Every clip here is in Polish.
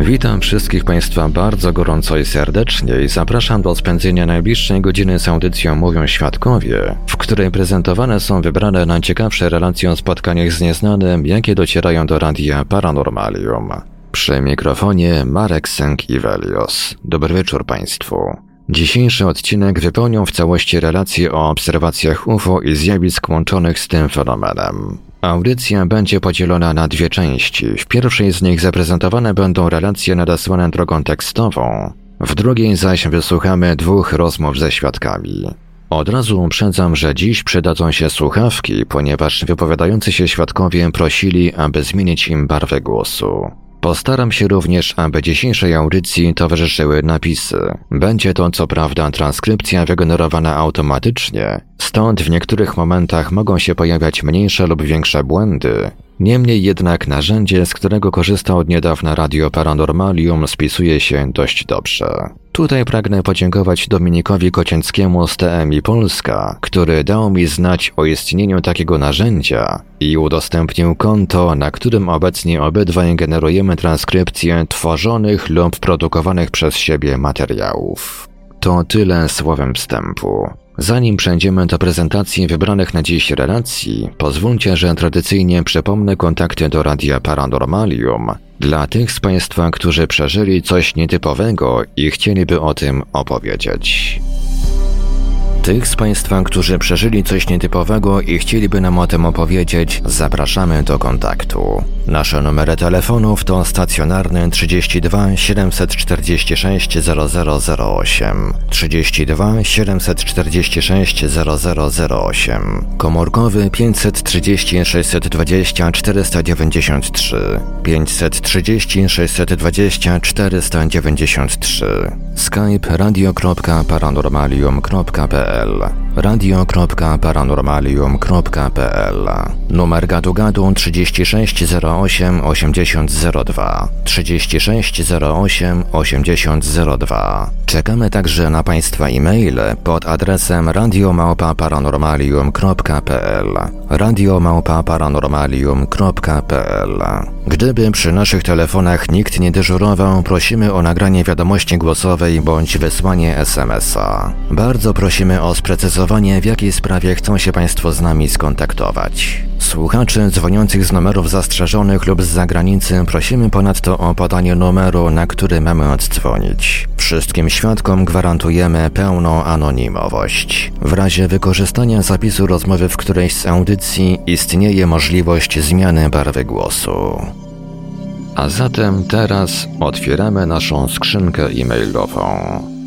Witam wszystkich Państwa bardzo gorąco i serdecznie i zapraszam do spędzenia najbliższej godziny z audycją Mówią Świadkowie, w której prezentowane są wybrane najciekawsze relacje o spotkaniach z nieznanym, jakie docierają do radia Paranormalium. Przy mikrofonie Marek Sęk-Iwelios. Dobry wieczór Państwu. Dzisiejszy odcinek wypełnią w całości relacje o obserwacjach UFO i zjawisk łączonych z tym fenomenem. Audycja będzie podzielona na dwie części. W pierwszej z nich zaprezentowane będą relacje nadesłane drogą tekstową, w drugiej zaś wysłuchamy dwóch rozmów ze świadkami. Od razu uprzedzam, że dziś przydadzą się słuchawki, ponieważ wypowiadający się świadkowie prosili, aby zmienić im barwę głosu. Postaram się również, aby dzisiejszej audycji towarzyszyły napisy. Będzie to co prawda transkrypcja wygenerowana automatycznie, stąd w niektórych momentach mogą się pojawiać mniejsze lub większe błędy. Niemniej jednak narzędzie, z którego korzysta od niedawna Radio Paranormalium, spisuje się dość dobrze. Tutaj pragnę podziękować Dominikowi Kocięckiemu z TMI Polska, który dał mi znać o istnieniu takiego narzędzia i udostępnił konto, na którym obecnie obydwaj generujemy transkrypcje tworzonych lub produkowanych przez siebie materiałów. To tyle słowem wstępu. Zanim przejdziemy do prezentacji wybranych na dziś relacji, pozwólcie, że tradycyjnie przypomnę kontakty do Radia Paranormalium dla tych z Państwa, którzy przeżyli coś nietypowego i chcieliby o tym opowiedzieć. Tych z Państwa, którzy przeżyli coś nietypowego i chcieliby nam o tym opowiedzieć, zapraszamy do kontaktu. Nasze numery telefonów to stacjonarny 32 746 0008, 32 746 0008, komórkowy 530 620 493, 530 620 493, skype radio.paranormalium.pl, radio.paranormalium.pl, numer gadu gadu 3608 8002, 3608 8002. Czekamy także na Państwa e-maile pod adresem radiomałpa-paranormalium.pl radiomałpa-paranormalium.pl Gdyby przy naszych telefonach nikt nie dyżurował, prosimy o nagranie wiadomości głosowej bądź wysłanie SMS-a. Bardzo prosimy o sprecyzowanie, w jakiej sprawie chcą się Państwo z nami skontaktować. Słuchaczy dzwoniących z numerów zastrzeżonych lub z zagranicy prosimy ponadto o podanie numeru, na który mamy oddzwonić. Wszystkim świadkom gwarantujemy pełną anonimowość. W razie wykorzystania zapisu rozmowy w którejś z audycji istnieje możliwość zmiany barwy głosu. A zatem teraz otwieramy naszą skrzynkę e-mailową.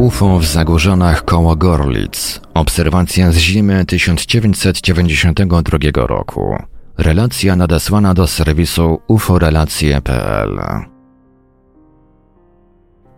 UFO w Zagórzanach koło Gorlic. Obserwacja z zimy 1992 roku. Relacja nadesłana do serwisu uforelacje.pl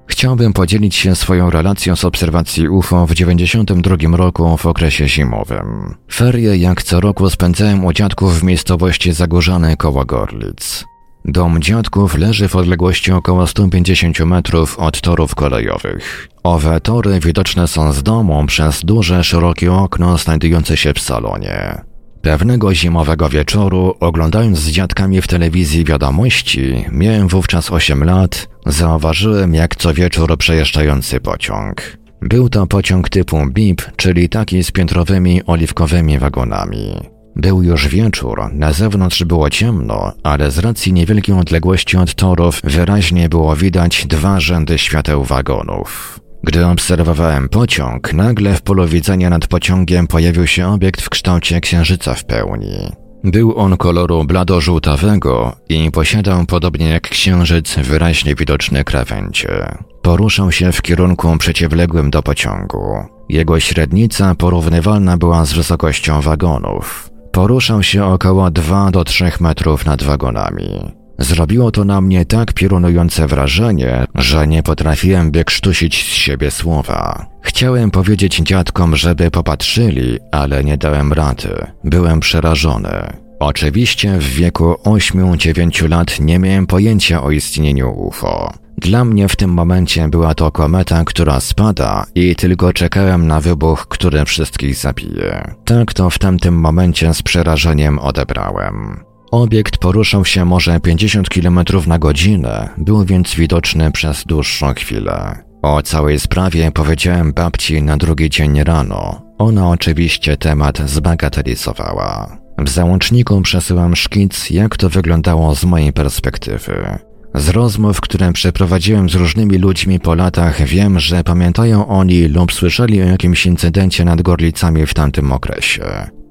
Chciałbym podzielić się swoją relacją z obserwacji UFO w 92 roku w okresie zimowym. Ferie jak co roku spędzałem u dziadków w miejscowości Zagórzane koło Gorlic. Dom dziadków leży w odległości około 150 metrów od torów kolejowych. Owe tory widoczne są z domu przez duże, szerokie okno znajdujące się w salonie. Pewnego zimowego wieczoru, oglądając z dziadkami w telewizji wiadomości, miałem wówczas 8 lat, zauważyłem jak co wieczór przejeżdżający pociąg. Był to pociąg typu BIP, czyli taki z piętrowymi oliwkowymi wagonami. Był już wieczór, na zewnątrz było ciemno, ale z racji niewielkiej odległości od torów wyraźnie było widać dwa rzędy świateł wagonów. Gdy obserwowałem pociąg, nagle w polu widzenia nad pociągiem pojawił się obiekt w kształcie księżyca w pełni. Był on koloru blado-żółtawego i posiadał, podobnie jak księżyc, wyraźnie widoczne krawędzie. Poruszał się w kierunku przeciwległym do pociągu. Jego średnica porównywalna była z wysokością wagonów. Poruszał się około 2 do 3 metrów nad wagonami. Zrobiło to na mnie tak piorunujące wrażenie, że nie potrafiłem wykrztusić z siebie słowa. Chciałem powiedzieć dziadkom, żeby popatrzyli, ale nie dałem rady. Byłem przerażony. Oczywiście w wieku 8-9 lat nie miałem pojęcia o istnieniu UFO. Dla mnie w tym momencie była to kometa, która spada i tylko czekałem na wybuch, który wszystkich zabije. Tak to w tamtym momencie z przerażeniem odebrałem. Obiekt poruszał się może 50 km na godzinę, był więc widoczny przez dłuższą chwilę. O całej sprawie powiedziałem babci na drugi dzień rano. Ona oczywiście temat zbagatelizowała. W załączniku przesyłam szkic, jak to wyglądało z mojej perspektywy. Z rozmów, które przeprowadziłem z różnymi ludźmi po latach, wiem, że pamiętają oni lub słyszeli o jakimś incydencie nad Gorlicami w tamtym okresie.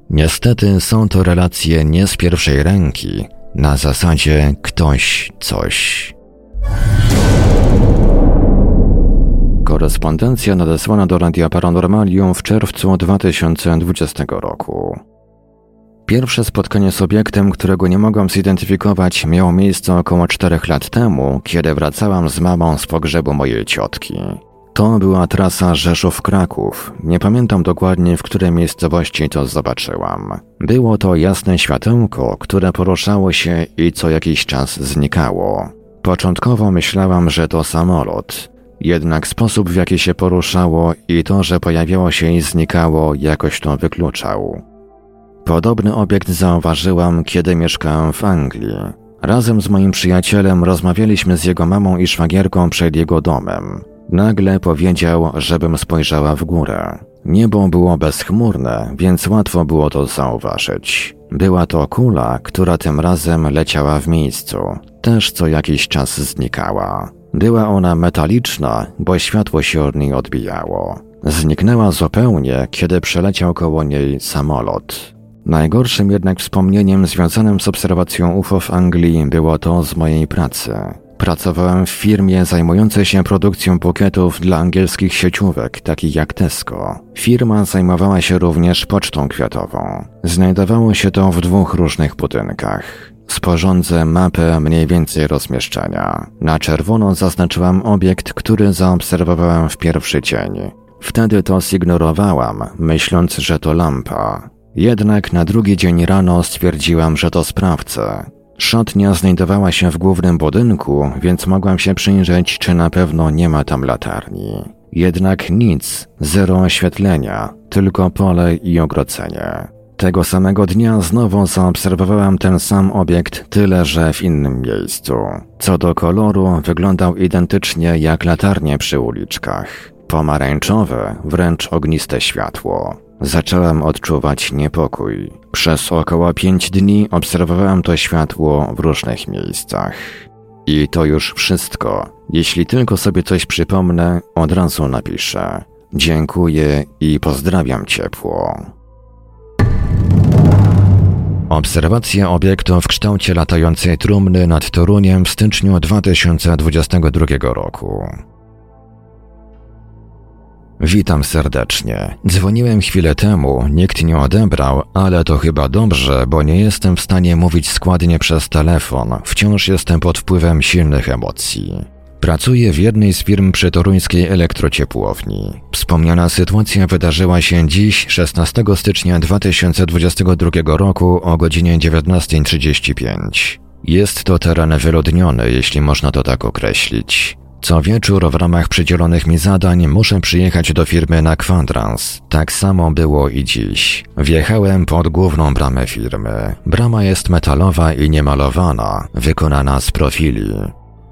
Niestety są to relacje nie z pierwszej ręki, na zasadzie ktoś coś. Korespondencja nadesłana do Radia Paranormalium w czerwcu 2020 roku. Pierwsze spotkanie z obiektem, którego nie mogłam zidentyfikować, miało miejsce około 4 lat temu, kiedy wracałam z mamą z pogrzebu mojej ciotki. To była trasa Rzeszów-Kraków. Nie pamiętam dokładnie, w której miejscowości to zobaczyłam. Było to jasne światełko, które poruszało się i co jakiś czas znikało. Początkowo myślałam, że to samolot. Jednak sposób, w jaki się poruszało i to, że pojawiało się i znikało, jakoś to wykluczał. Podobny obiekt zauważyłam, kiedy mieszkałam w Anglii. Razem z moim przyjacielem rozmawialiśmy z jego mamą i szwagierką przed jego domem. Nagle powiedział, żebym spojrzała w górę. Niebo było bezchmurne, więc łatwo było to zauważyć. Była to kula, która tym razem leciała w miejscu. Też co jakiś czas znikała. Była ona metaliczna, bo światło się od niej odbijało. Zniknęła zupełnie, kiedy przeleciał koło niej samolot. Najgorszym jednak wspomnieniem związanym z obserwacją UFO w Anglii było to z mojej pracy. Pracowałem w firmie zajmującej się produkcją bukietów dla angielskich sieciówek, takich jak Tesco. Firma zajmowała się również pocztą kwiatową. Znajdowało się to w dwóch różnych budynkach. Sporządzę mapę mniej więcej rozmieszczenia. Na czerwono zaznaczyłam obiekt, który zaobserwowałem w pierwszy dzień. Wtedy to zignorowałam, myśląc, że to lampa. Jednak na drugi dzień rano stwierdziłam, że to sprawcę. Szatnia znajdowała się w głównym budynku, więc mogłam się przyjrzeć, czy na pewno nie ma tam latarni. Jednak nic, zero oświetlenia, tylko pole i ogrodzenie. Tego samego dnia znowu zaobserwowałam ten sam obiekt, tyle że w innym miejscu. Co do koloru, wyglądał identycznie jak latarnie przy uliczkach. Pomarańczowe, wręcz ogniste światło. Zaczęłam odczuwać niepokój. Przez około pięć dni obserwowałam to światło w różnych miejscach. I to już wszystko. Jeśli tylko sobie coś przypomnę, od razu napiszę. Dziękuję i pozdrawiam ciepło. Obserwacja obiektu w kształcie latającej trumny nad Toruniem w styczniu 2022 roku. Witam serdecznie. Dzwoniłem chwilę temu, nikt nie odebrał, ale to chyba dobrze, bo nie jestem w stanie mówić składnie przez telefon. Wciąż jestem pod wpływem silnych emocji. Pracuję w jednej z firm przy toruńskiej elektrociepłowni. Wspomniana sytuacja wydarzyła się dziś, 16 stycznia 2022 roku o godzinie 19.35. Jest to teren wyludniony, jeśli można to tak określić. Co wieczór w ramach przydzielonych mi zadań muszę przyjechać do firmy na kwadrans. Tak samo było i dziś. Wjechałem pod główną bramę firmy. Brama jest metalowa i niemalowana, wykonana z profili.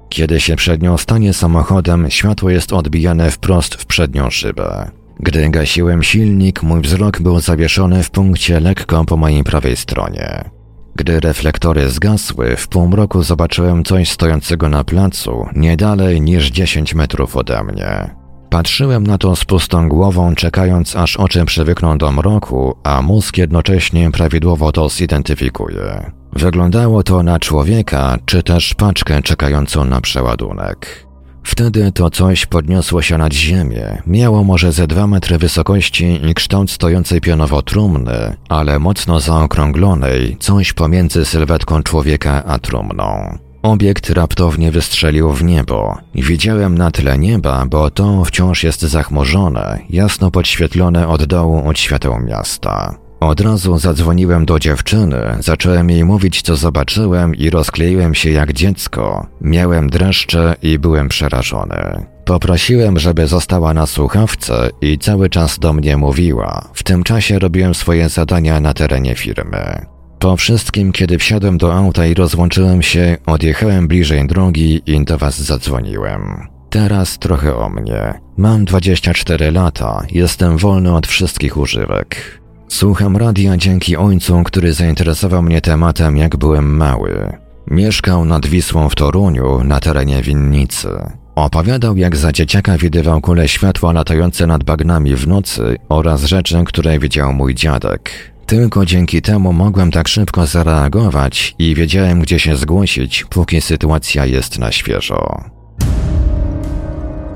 Kiedy się przed nią stanie samochodem, światło jest odbijane wprost w przednią szybę. Gdy gasiłem silnik, mój wzrok był zawieszony w punkcie lekko po mojej prawej stronie. Gdy reflektory zgasły, w półmroku zobaczyłem coś stojącego na placu, nie dalej niż 10 metrów ode mnie. Patrzyłem na to z pustą głową, czekając aż oczy przywykną do mroku, a mózg jednocześnie prawidłowo to zidentyfikuje. Wyglądało to na człowieka, czy też paczkę czekającą na przeładunek. Wtedy to coś podniosło się nad ziemię, miało może ze dwa metry wysokości i kształt stojącej pionowo trumny, ale mocno zaokrąglonej, coś pomiędzy sylwetką człowieka a trumną. Obiekt raptownie wystrzelił w niebo. Widziałem na tle nieba, bo to wciąż jest zachmurzone, jasno podświetlone od dołu od świateł miasta. Od razu zadzwoniłem do dziewczyny, zacząłem jej mówić, co zobaczyłem i rozkleiłem się jak dziecko. Miałem dreszcze i byłem przerażony. Poprosiłem, żeby została na słuchawce i cały czas do mnie mówiła. W tym czasie robiłem swoje zadania na terenie firmy. Po wszystkim, kiedy wsiadłem do auta i rozłączyłem się, odjechałem bliżej drogi i do was zadzwoniłem. Teraz trochę o mnie. Mam 24 lata, jestem wolny od wszystkich używek. Słucham radia dzięki ojcu, który zainteresował mnie tematem jak byłem mały. Mieszkał nad Wisłą w Toruniu, na terenie winnicy. Opowiadał, jak za dzieciaka widywał kule światła latające nad bagnami w nocy oraz rzeczy, które widział mój dziadek. Tylko dzięki temu mogłem tak szybko zareagować i wiedziałem, gdzie się zgłosić, póki sytuacja jest na świeżo.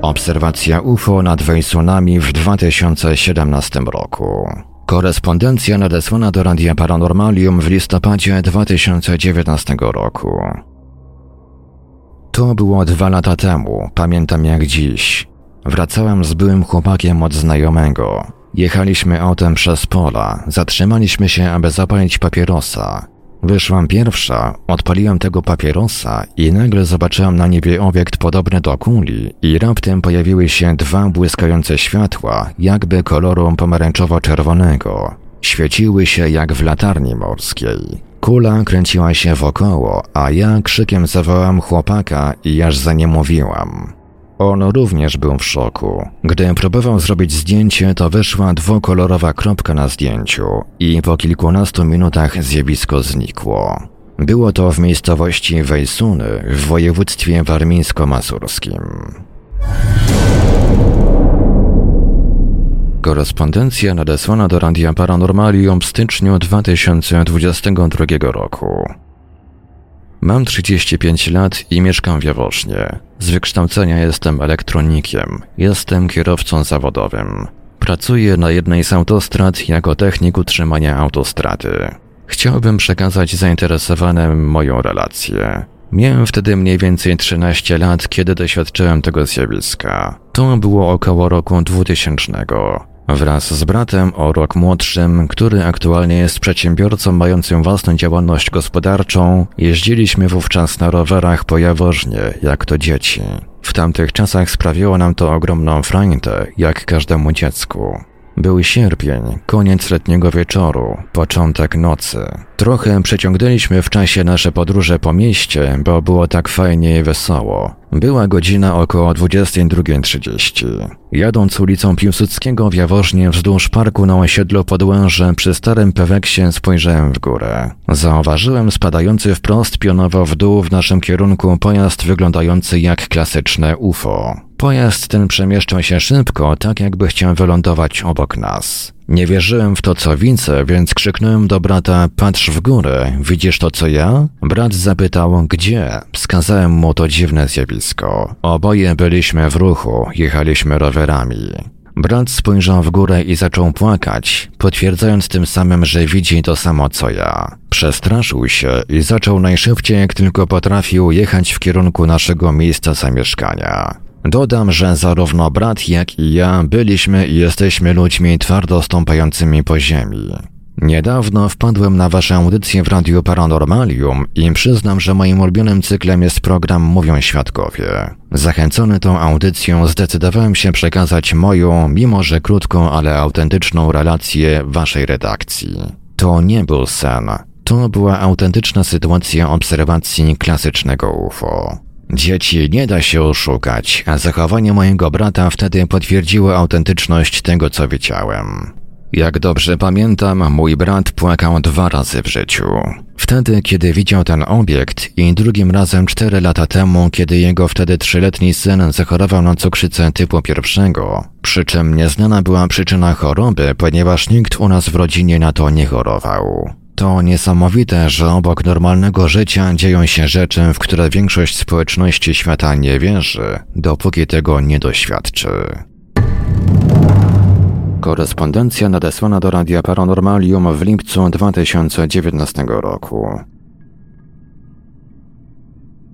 Obserwacja UFO nad Wejsunami w 2017 roku. Korespondencja nadesłana do Radia Paranormalium w listopadzie 2019 roku. To było dwa lata temu, pamiętam jak dziś. Wracałem z byłym chłopakiem od znajomego. Jechaliśmy autem przez pola, zatrzymaliśmy się, aby zapalić papierosa. Wyszłam pierwsza, odpaliłem tego papierosa i nagle zobaczyłam na niebie obiekt podobny do kuli i raptem pojawiły się dwa błyskające światła, jakby koloru pomarańczowo-czerwonego. Świeciły się jak w latarni morskiej. Kula kręciła się wokoło, a ja krzykiem zawołam chłopaka i aż za nie mówiłam. On również był w szoku. Gdy próbował zrobić zdjęcie, to wyszła dwukolorowa kropka na zdjęciu i po kilkunastu minutach zjawisko znikło. Było to w miejscowości Wejsuny w województwie warmińsko-masurskim. Korespondencja nadesłana do Radia Paranormalium w styczniu 2022 roku. Mam 35 lat i mieszkam w Jaworznie. Z wykształcenia jestem elektronikiem. Jestem kierowcą zawodowym. Pracuję na jednej z autostrad jako technik utrzymania autostrady. Chciałbym przekazać zainteresowanym moją relację. Miałem wtedy mniej więcej 13 lat, kiedy doświadczyłem tego zjawiska. To było około roku 2000. Wraz z bratem o rok młodszym, który aktualnie jest przedsiębiorcą mającym własną działalność gospodarczą, jeździliśmy wówczas na rowerach po Jaworznie, jak to dzieci. W tamtych czasach sprawiło nam to ogromną frajdę, jak każdemu dziecku. Był sierpień, koniec letniego wieczoru, początek nocy. Trochę przeciągnęliśmy w czasie nasze podróże po mieście, bo było tak fajnie i wesoło. Była godzina około 22.30. Jadąc ulicą Piłsudskiego w Jaworznie wzdłuż parku na osiedlu Podłęże przy starym Peweksie spojrzałem w górę. Zauważyłem spadający wprost pionowo w dół w naszym kierunku pojazd wyglądający jak klasyczne UFO. Pojazd ten przemieszczał się szybko, tak jakby chciał wylądować obok nas. Nie wierzyłem w to, co widzę, więc krzyknąłem do brata: Patrz w górę, widzisz to, co ja? Brat zapytał: Gdzie? Wskazałem mu to dziwne zjawisko. Oboje byliśmy w ruchu, jechaliśmy rowerami. Brat spojrzał w górę i zaczął płakać, potwierdzając tym samym, że widzi to samo co ja. Przestraszył się i zaczął najszybciej jak tylko potrafił jechać w kierunku naszego miejsca zamieszkania. Dodam, że zarówno brat, jak i ja byliśmy i jesteśmy ludźmi twardo stąpającymi po ziemi. Niedawno wpadłem na waszą audycję w Radiu Paranormalium i przyznam, że moim ulubionym cyklem jest program Mówią Świadkowie. Zachęcony tą audycją zdecydowałem się przekazać moją, mimo że krótką, ale autentyczną relację waszej redakcji. To nie był sen. To była autentyczna sytuacja obserwacji klasycznego UFO. Dzieci nie da się oszukać, a zachowanie mojego brata wtedy potwierdziło autentyczność tego, co widziałem. Jak dobrze pamiętam, mój brat płakał dwa razy w życiu. Wtedy, kiedy widział ten obiekt i drugim razem cztery lata temu, kiedy jego wtedy trzyletni syn zachorował na cukrzycę typu pierwszego, przy czym nieznana była przyczyna choroby, ponieważ nikt u nas w rodzinie na to nie chorował. To niesamowite, że obok normalnego życia dzieją się rzeczy, w które większość społeczności świata nie wierzy, dopóki tego nie doświadczy. Korespondencja nadesłana do Radia Paranormalium w lipcu 2019 roku.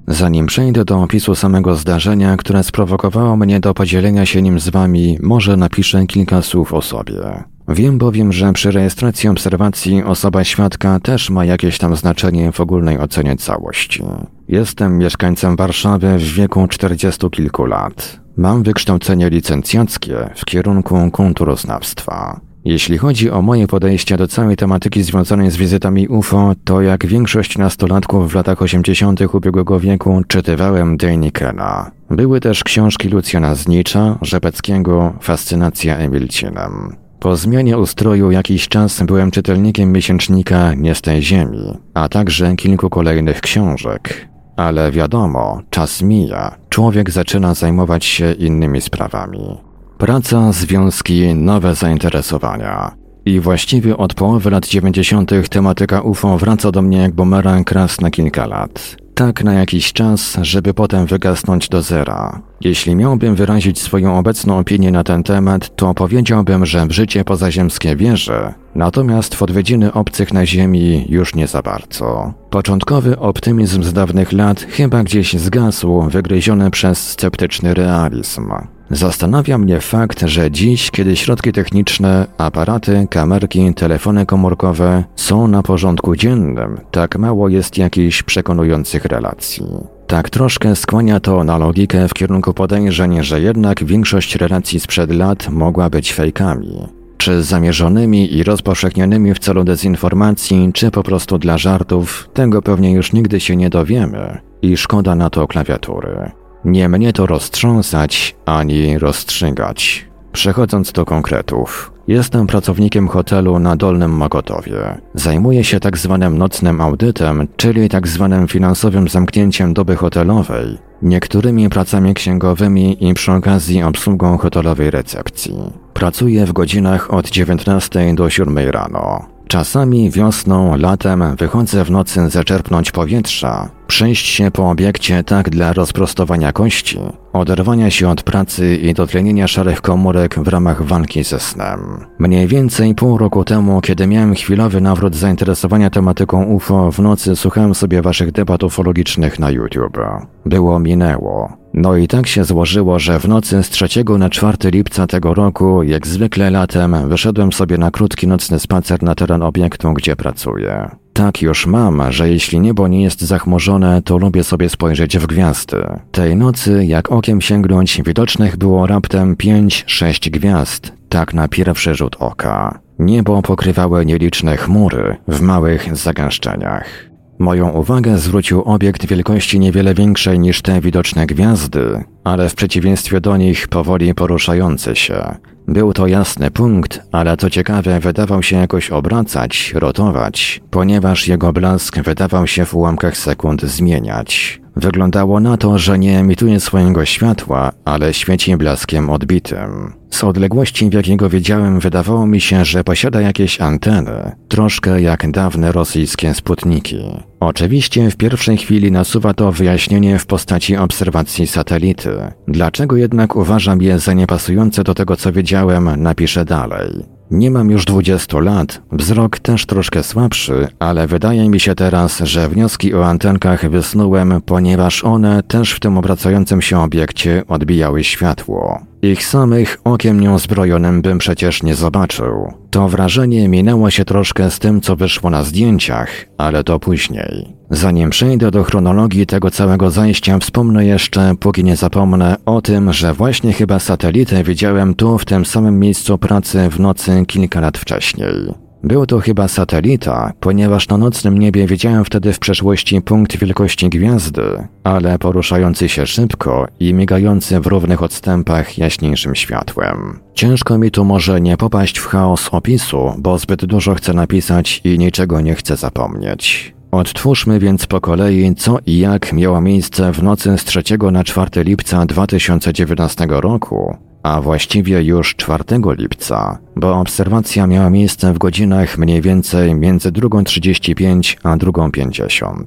Zanim przejdę do opisu samego zdarzenia, które sprowokowało mnie do podzielenia się nim z wami, może napiszę kilka słów o sobie. Wiem bowiem, że przy rejestracji obserwacji osoba świadka też ma jakieś tam znaczenie w ogólnej ocenie całości. Jestem mieszkańcem Warszawy w wieku 40 kilku lat. Mam wykształcenie licencjackie w kierunku kulturoznawstwa. Jeśli chodzi o moje podejście do całej tematyki związanej z wizytami UFO, to jak większość nastolatków w latach 80. ubiegłego wieku czytywałem Dejnikena. Były też książki Lucjana Znicza, Rzepeckiego, Fascynacja Emilcinem. Po zmianie ustroju jakiś czas byłem czytelnikiem miesięcznika Nie z tej ziemi, a także kilku kolejnych książek. Ale wiadomo, czas mija, człowiek zaczyna zajmować się innymi sprawami. Praca, związki, nowe zainteresowania. I właściwie od połowy lat 90. tematyka UFO wraca do mnie jak bumerang raz na kilka lat. Tak na jakiś czas, żeby potem wygasnąć do zera. Jeśli miałbym wyrazić swoją obecną opinię na ten temat, to powiedziałbym, że w życie pozaziemskie wierzę, natomiast w odwiedziny obcych na Ziemi już nie za bardzo. Początkowy optymizm z dawnych lat chyba gdzieś zgasł, wygryziony przez sceptyczny realizm. Zastanawia mnie fakt, że dziś, kiedy środki techniczne, aparaty, kamerki, telefony komórkowe są na porządku dziennym, tak mało jest jakichś przekonujących relacji. Tak troszkę skłania to na logikę w kierunku podejrzeń, że jednak większość relacji sprzed lat mogła być fejkami. Czy zamierzonymi i rozpowszechnionymi w celu dezinformacji, czy po prostu dla żartów, tego pewnie już nigdy się nie dowiemy. I szkoda na to klawiatury. Nie mnie to roztrząsać ani rozstrzygać. Przechodząc do konkretów. Jestem pracownikiem hotelu na Dolnym Mogotowie. Zajmuję się tak zwanym nocnym audytem, czyli tak zwanym finansowym zamknięciem doby hotelowej, niektórymi pracami księgowymi i przy okazji obsługą hotelowej recepcji. Pracuję w godzinach od 19 do 7 rano. Czasami wiosną, latem wychodzę w nocy zaczerpnąć powietrza, przejść się po obiekcie tak dla rozprostowania kości, oderwania się od pracy i dotlenienia szarych komórek w ramach walki ze snem. Mniej więcej pół roku temu, kiedy miałem chwilowy nawrót zainteresowania tematyką UFO, w nocy słuchałem sobie waszych debat ufologicznych na YouTube. Było minęło. No i tak się złożyło, że w nocy z 3 na 4 lipca tego roku, jak zwykle latem, wyszedłem sobie na krótki nocny spacer na teren obiektu, gdzie pracuję. Tak już mam, że jeśli niebo nie jest zachmurzone, to lubię sobie spojrzeć w gwiazdy. Tej nocy, jak okiem sięgnąć, widocznych było raptem 5-6 gwiazd, tak na pierwszy rzut oka. Niebo pokrywały nieliczne chmury w małych zagęszczeniach. Moją uwagę zwrócił obiekt wielkości niewiele większej niż te widoczne gwiazdy, ale w przeciwieństwie do nich powoli poruszający się. Był to jasny punkt, ale co ciekawe, wydawał się jakoś obracać, rotować, ponieważ jego blask wydawał się w ułamkach sekund zmieniać. Wyglądało na to, że nie emituje swojego światła, ale świeci blaskiem odbitym. Z odległości, w jakiej go widziałem, wydawało mi się, że posiada jakieś anteny, troszkę jak dawne rosyjskie sputniki. Oczywiście w pierwszej chwili nasuwa to wyjaśnienie w postaci obserwacji satelity. Dlaczego jednak uważam je za niepasujące do tego, co wiedziałem, napiszę dalej. Nie mam już 20 lat, wzrok też troszkę słabszy, ale wydaje mi się teraz, że wnioski o antenkach wysnułem, ponieważ one też w tym obracającym się obiekcie odbijały światło. Ich samych okiem nieuzbrojonym bym przecież nie zobaczył. To wrażenie minęło się troszkę z tym, co wyszło na zdjęciach, ale to później. Zanim przejdę do chronologii tego całego zajścia, wspomnę jeszcze, póki nie zapomnę, o tym, że właśnie chyba satelitę widziałem tu, w tym samym miejscu pracy w nocy kilka lat wcześniej. Był to chyba satelita, ponieważ na nocnym niebie widziałem wtedy w przeszłości punkt wielkości gwiazdy, ale poruszający się szybko i migający w równych odstępach jaśniejszym światłem. Ciężko mi tu może nie popaść w chaos opisu, bo zbyt dużo chcę napisać i niczego nie chcę zapomnieć. Odtwórzmy więc po kolei, co i jak miało miejsce w nocy z 3 na 4 lipca 2019 roku, a właściwie już 4 lipca, bo obserwacja miała miejsce w godzinach mniej więcej między 2.35 a 2.50.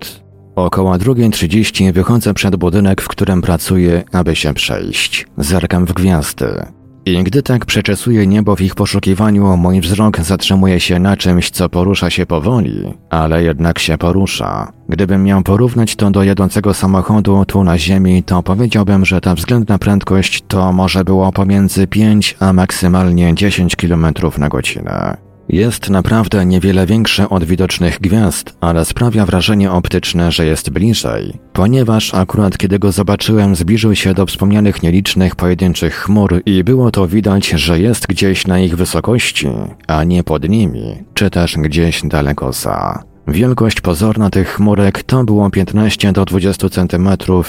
Około 2.30 wychodzę przed budynek, w którym pracuję, aby się przejść. Zerkam w gwiazdy. I gdy tak przeczesuję niebo w ich poszukiwaniu, mój wzrok zatrzymuje się na czymś, co porusza się powoli, ale jednak się porusza. Gdybym miał porównać to do jadącego samochodu tu na ziemi, to powiedziałbym, że ta względna prędkość to może było pomiędzy 5 a maksymalnie 10 km na godzinę. Jest naprawdę niewiele większy od widocznych gwiazd, ale sprawia wrażenie optyczne, że jest bliżej, ponieważ akurat kiedy go zobaczyłem, zbliżył się do wspomnianych nielicznych pojedynczych chmur i było to widać, że jest gdzieś na ich wysokości, a nie pod nimi, czy też gdzieś daleko za. Wielkość pozorna tych chmurek to było 15 do 20 cm,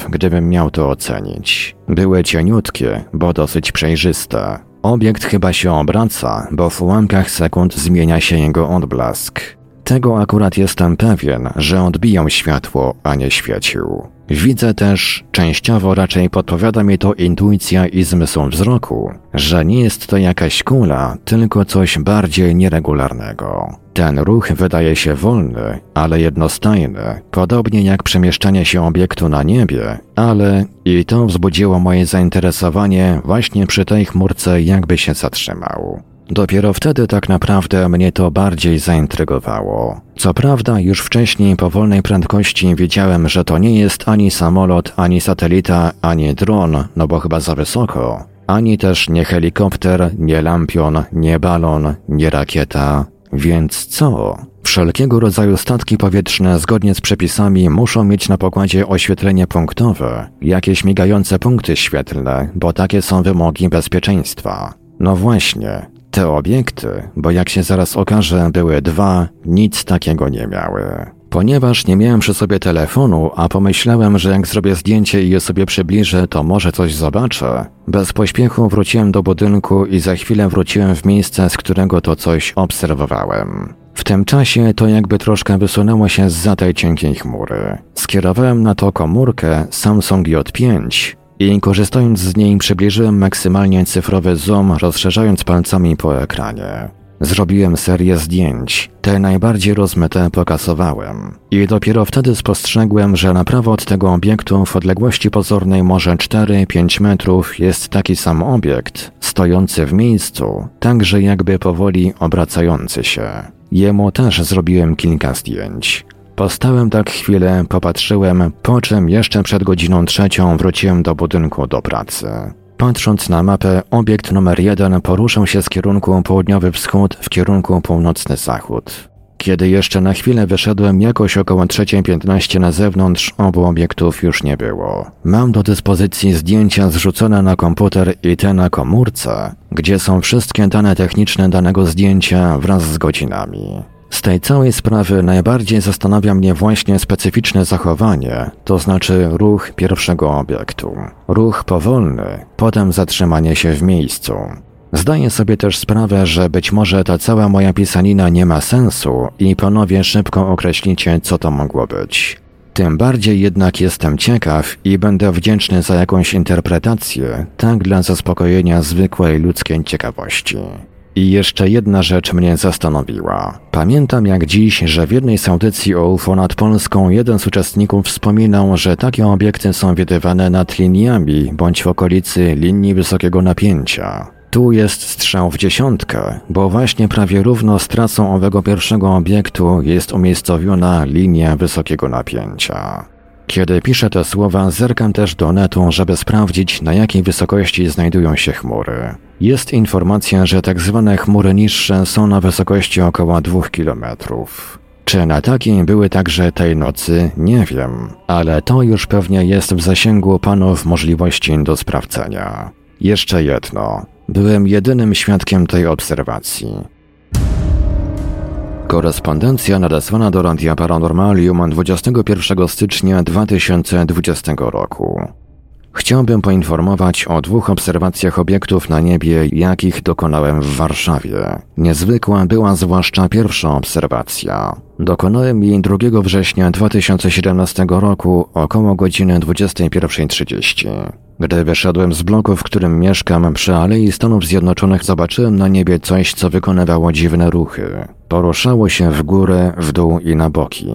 gdybym miał to ocenić. Były cieniutkie, bo dosyć przejrzyste. Obiekt chyba się obraca, bo w ułamkach sekund zmienia się jego odblask. Tego akurat jestem pewien, że odbiją światło, a nie świecił. Widzę też, częściowo raczej podpowiada mi to intuicja i zmysł wzroku, że nie jest to jakaś kula, tylko coś bardziej nieregularnego. Ten ruch wydaje się wolny, ale jednostajny, podobnie jak przemieszczanie się obiektu na niebie, ale i to wzbudziło moje zainteresowanie właśnie przy tej chmurce, jakby się zatrzymał. Dopiero wtedy tak naprawdę mnie to bardziej zaintrygowało. Co prawda, już wcześniej po wolnej prędkości wiedziałem, że to nie jest ani samolot, ani satelita, ani dron, no bo chyba za wysoko, ani też nie helikopter, nie lampion, nie balon, nie rakieta. Więc co? Wszelkiego rodzaju statki powietrzne zgodnie z przepisami muszą mieć na pokładzie oświetlenie punktowe, jakieś migające punkty świetlne, bo takie są wymogi bezpieczeństwa. No właśnie, te obiekty, bo jak się zaraz okaże, były dwa, nic takiego nie miały. Ponieważ nie miałem przy sobie telefonu, a pomyślałem, że jak zrobię zdjęcie i je sobie przybliżę, to może coś zobaczę. Bez pośpiechu wróciłem do budynku i za chwilę wróciłem w miejsce, z którego to coś obserwowałem. W tym czasie to jakby troszkę wysunęło się z tej cienkiej chmury. Skierowałem na to komórkę Samsung J5 i korzystając z niej przybliżyłem maksymalnie cyfrowy zoom, rozszerzając palcami po ekranie. Zrobiłem serię zdjęć, te najbardziej rozmyte pokasowałem. I dopiero wtedy spostrzegłem, że na prawo od tego obiektu w odległości pozornej może 4-5 metrów jest taki sam obiekt, stojący w miejscu, także jakby powoli obracający się. Jemu też zrobiłem kilka zdjęć. Postałem tak chwilę, popatrzyłem, po czym jeszcze przed godziną trzecią wróciłem do budynku do pracy. Patrząc na mapę, obiekt numer jeden poruszał się z kierunku południowy wschód w kierunku północny zachód. Kiedy jeszcze na chwilę wyszedłem jakoś około 3.15 na zewnątrz, obu obiektów już nie było. Mam do dyspozycji zdjęcia zrzucone na komputer i te na komórce, gdzie są wszystkie dane techniczne danego zdjęcia wraz z godzinami. Z tej całej sprawy najbardziej zastanawia mnie właśnie specyficzne zachowanie, to znaczy ruch pierwszego obiektu. Ruch powolny, potem zatrzymanie się w miejscu. Zdaję sobie też sprawę, że być może ta cała moja pisanina nie ma sensu i panowie szybko określicie, co to mogło być. Tym bardziej jednak jestem ciekaw i będę wdzięczny za jakąś interpretację, tak dla zaspokojenia zwykłej ludzkiej ciekawości. I jeszcze jedna rzecz mnie zastanowiła. Pamiętam jak dziś, że w jednej z audycji o UFO nad Polską jeden z uczestników wspominał, że takie obiekty są widywane nad liniami bądź w okolicy linii wysokiego napięcia. Tu jest strzał w dziesiątkę, bo właśnie prawie równo z trasą owego pierwszego obiektu jest umiejscowiona linia wysokiego napięcia. Kiedy piszę te słowa, zerkam też do netu, żeby sprawdzić, na jakiej wysokości znajdują się chmury. Jest informacja, że tak zwane chmury niższe są na wysokości około 2 km. Czy na takiej były także tej nocy, nie wiem, ale to już pewnie jest w zasięgu panów możliwości do sprawdzenia. Jeszcze jedno. Byłem jedynym świadkiem tej obserwacji. Korespondencja nadesłana do Radia Paranormalium 21 stycznia 2020 roku. Chciałbym poinformować o dwóch obserwacjach obiektów na niebie, jakich dokonałem w Warszawie. Niezwykła była zwłaszcza pierwsza obserwacja. Dokonałem jej 2 września 2017 roku około godziny 21.30. Gdy wyszedłem z bloku, w którym mieszkam, przy Alei Stanów Zjednoczonych zobaczyłem na niebie coś, co wykonywało dziwne ruchy. Poruszało się w górę, w dół i na boki.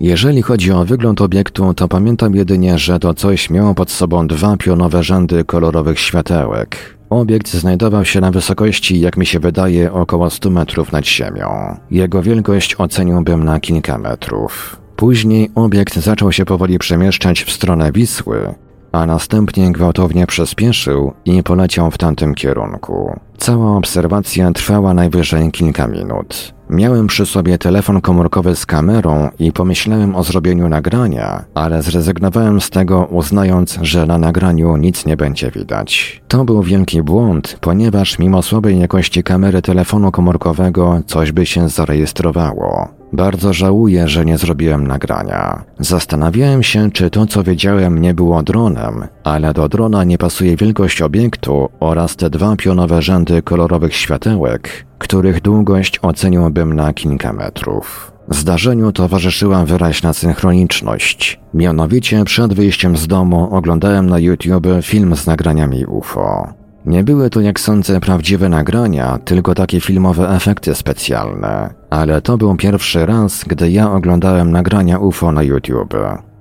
Jeżeli chodzi o wygląd obiektu, to pamiętam jedynie, że to coś miało pod sobą dwa pionowe rzędy kolorowych światełek. Obiekt znajdował się na wysokości, jak mi się wydaje, około 100 metrów nad ziemią. Jego wielkość oceniłbym na kilka metrów. Później obiekt zaczął się powoli przemieszczać w stronę Wisły, a następnie gwałtownie przyspieszył i poleciał w tamtym kierunku. Cała obserwacja trwała najwyżej kilka minut. Miałem przy sobie telefon komórkowy z kamerą i pomyślałem o zrobieniu nagrania, ale zrezygnowałem z tego, uznając, że na nagraniu nic nie będzie widać. To był wielki błąd, ponieważ mimo słabej jakości kamery telefonu komórkowego coś by się zarejestrowało. Bardzo żałuję, że nie zrobiłem nagrania. Zastanawiałem się, czy to, co wiedziałem, nie było dronem, ale do drona nie pasuje wielkość obiektu oraz te dwa pionowe rzędy kolorowych światełek, których długość oceniłbym na kilka metrów. Zdarzeniu towarzyszyła wyraźna synchroniczność. Mianowicie przed wyjściem z domu oglądałem na YouTube film z nagraniami UFO. Nie były to, jak sądzę, prawdziwe nagrania, tylko takie filmowe efekty specjalne. Ale to był pierwszy raz, gdy ja oglądałem nagrania UFO na YouTube.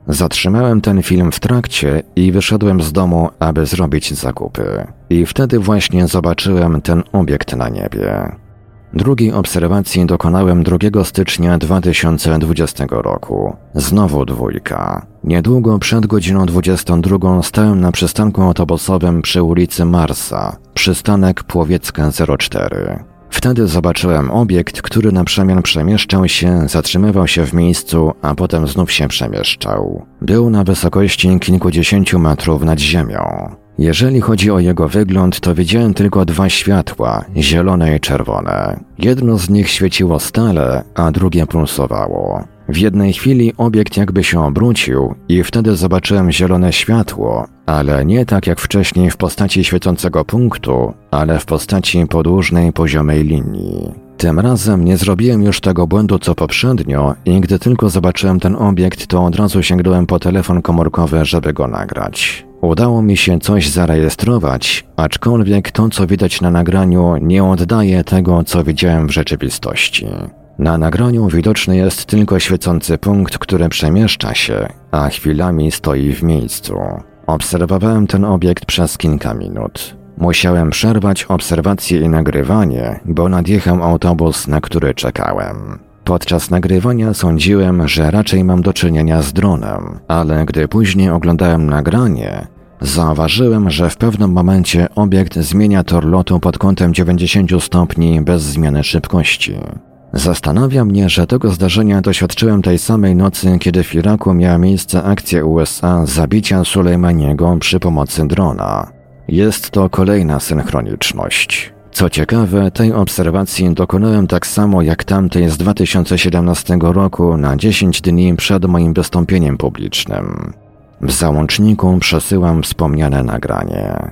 Zatrzymałem ten film w trakcie i wyszedłem z domu, aby zrobić zakupy. I wtedy właśnie zobaczyłem ten obiekt na niebie. Drugiej obserwacji dokonałem 2 stycznia 2020 roku. Znowu dwójka. Niedługo przed godziną 22 stałem na przystanku autobusowym przy ulicy Marsa, przystanek Płowiecka 04. Wtedy zobaczyłem obiekt, który na przemian przemieszczał się, zatrzymywał się w miejscu, a potem znów się przemieszczał. Był na wysokości kilkudziesięciu metrów nad ziemią. Jeżeli chodzi o jego wygląd, to widziałem tylko dwa światła, zielone i czerwone. Jedno z nich świeciło stale, a drugie pulsowało. W jednej chwili obiekt jakby się obrócił i wtedy zobaczyłem zielone światło, ale nie tak jak wcześniej w postaci świecącego punktu, ale w postaci podłużnej poziomej linii. Tym razem nie zrobiłem już tego błędu co poprzednio i gdy tylko zobaczyłem ten obiekt, to od razu sięgnąłem po telefon komórkowy, żeby go nagrać. Udało mi się coś zarejestrować, aczkolwiek to, co widać na nagraniu, nie oddaje tego, co widziałem w rzeczywistości. Na nagraniu widoczny jest tylko świecący punkt, który przemieszcza się, a chwilami stoi w miejscu. Obserwowałem ten obiekt przez kilka minut. Musiałem przerwać obserwację i nagrywanie, bo nadjechał autobus, na który czekałem. Podczas nagrywania sądziłem, że raczej mam do czynienia z dronem, ale gdy później oglądałem nagranie, zauważyłem, że w pewnym momencie obiekt zmienia tor lotu pod kątem 90 stopni bez zmiany szybkości. Zastanawia mnie, że tego zdarzenia doświadczyłem tej samej nocy, kiedy w Iraku miała miejsce akcja USA zabicia Sulejmaniego przy pomocy drona. Jest to kolejna synchroniczność. Co ciekawe, tej obserwacji dokonałem tak samo jak tamtej z 2017 roku na 10 dni przed moim wystąpieniem publicznym. W załączniku przesyłam wspomniane nagranie.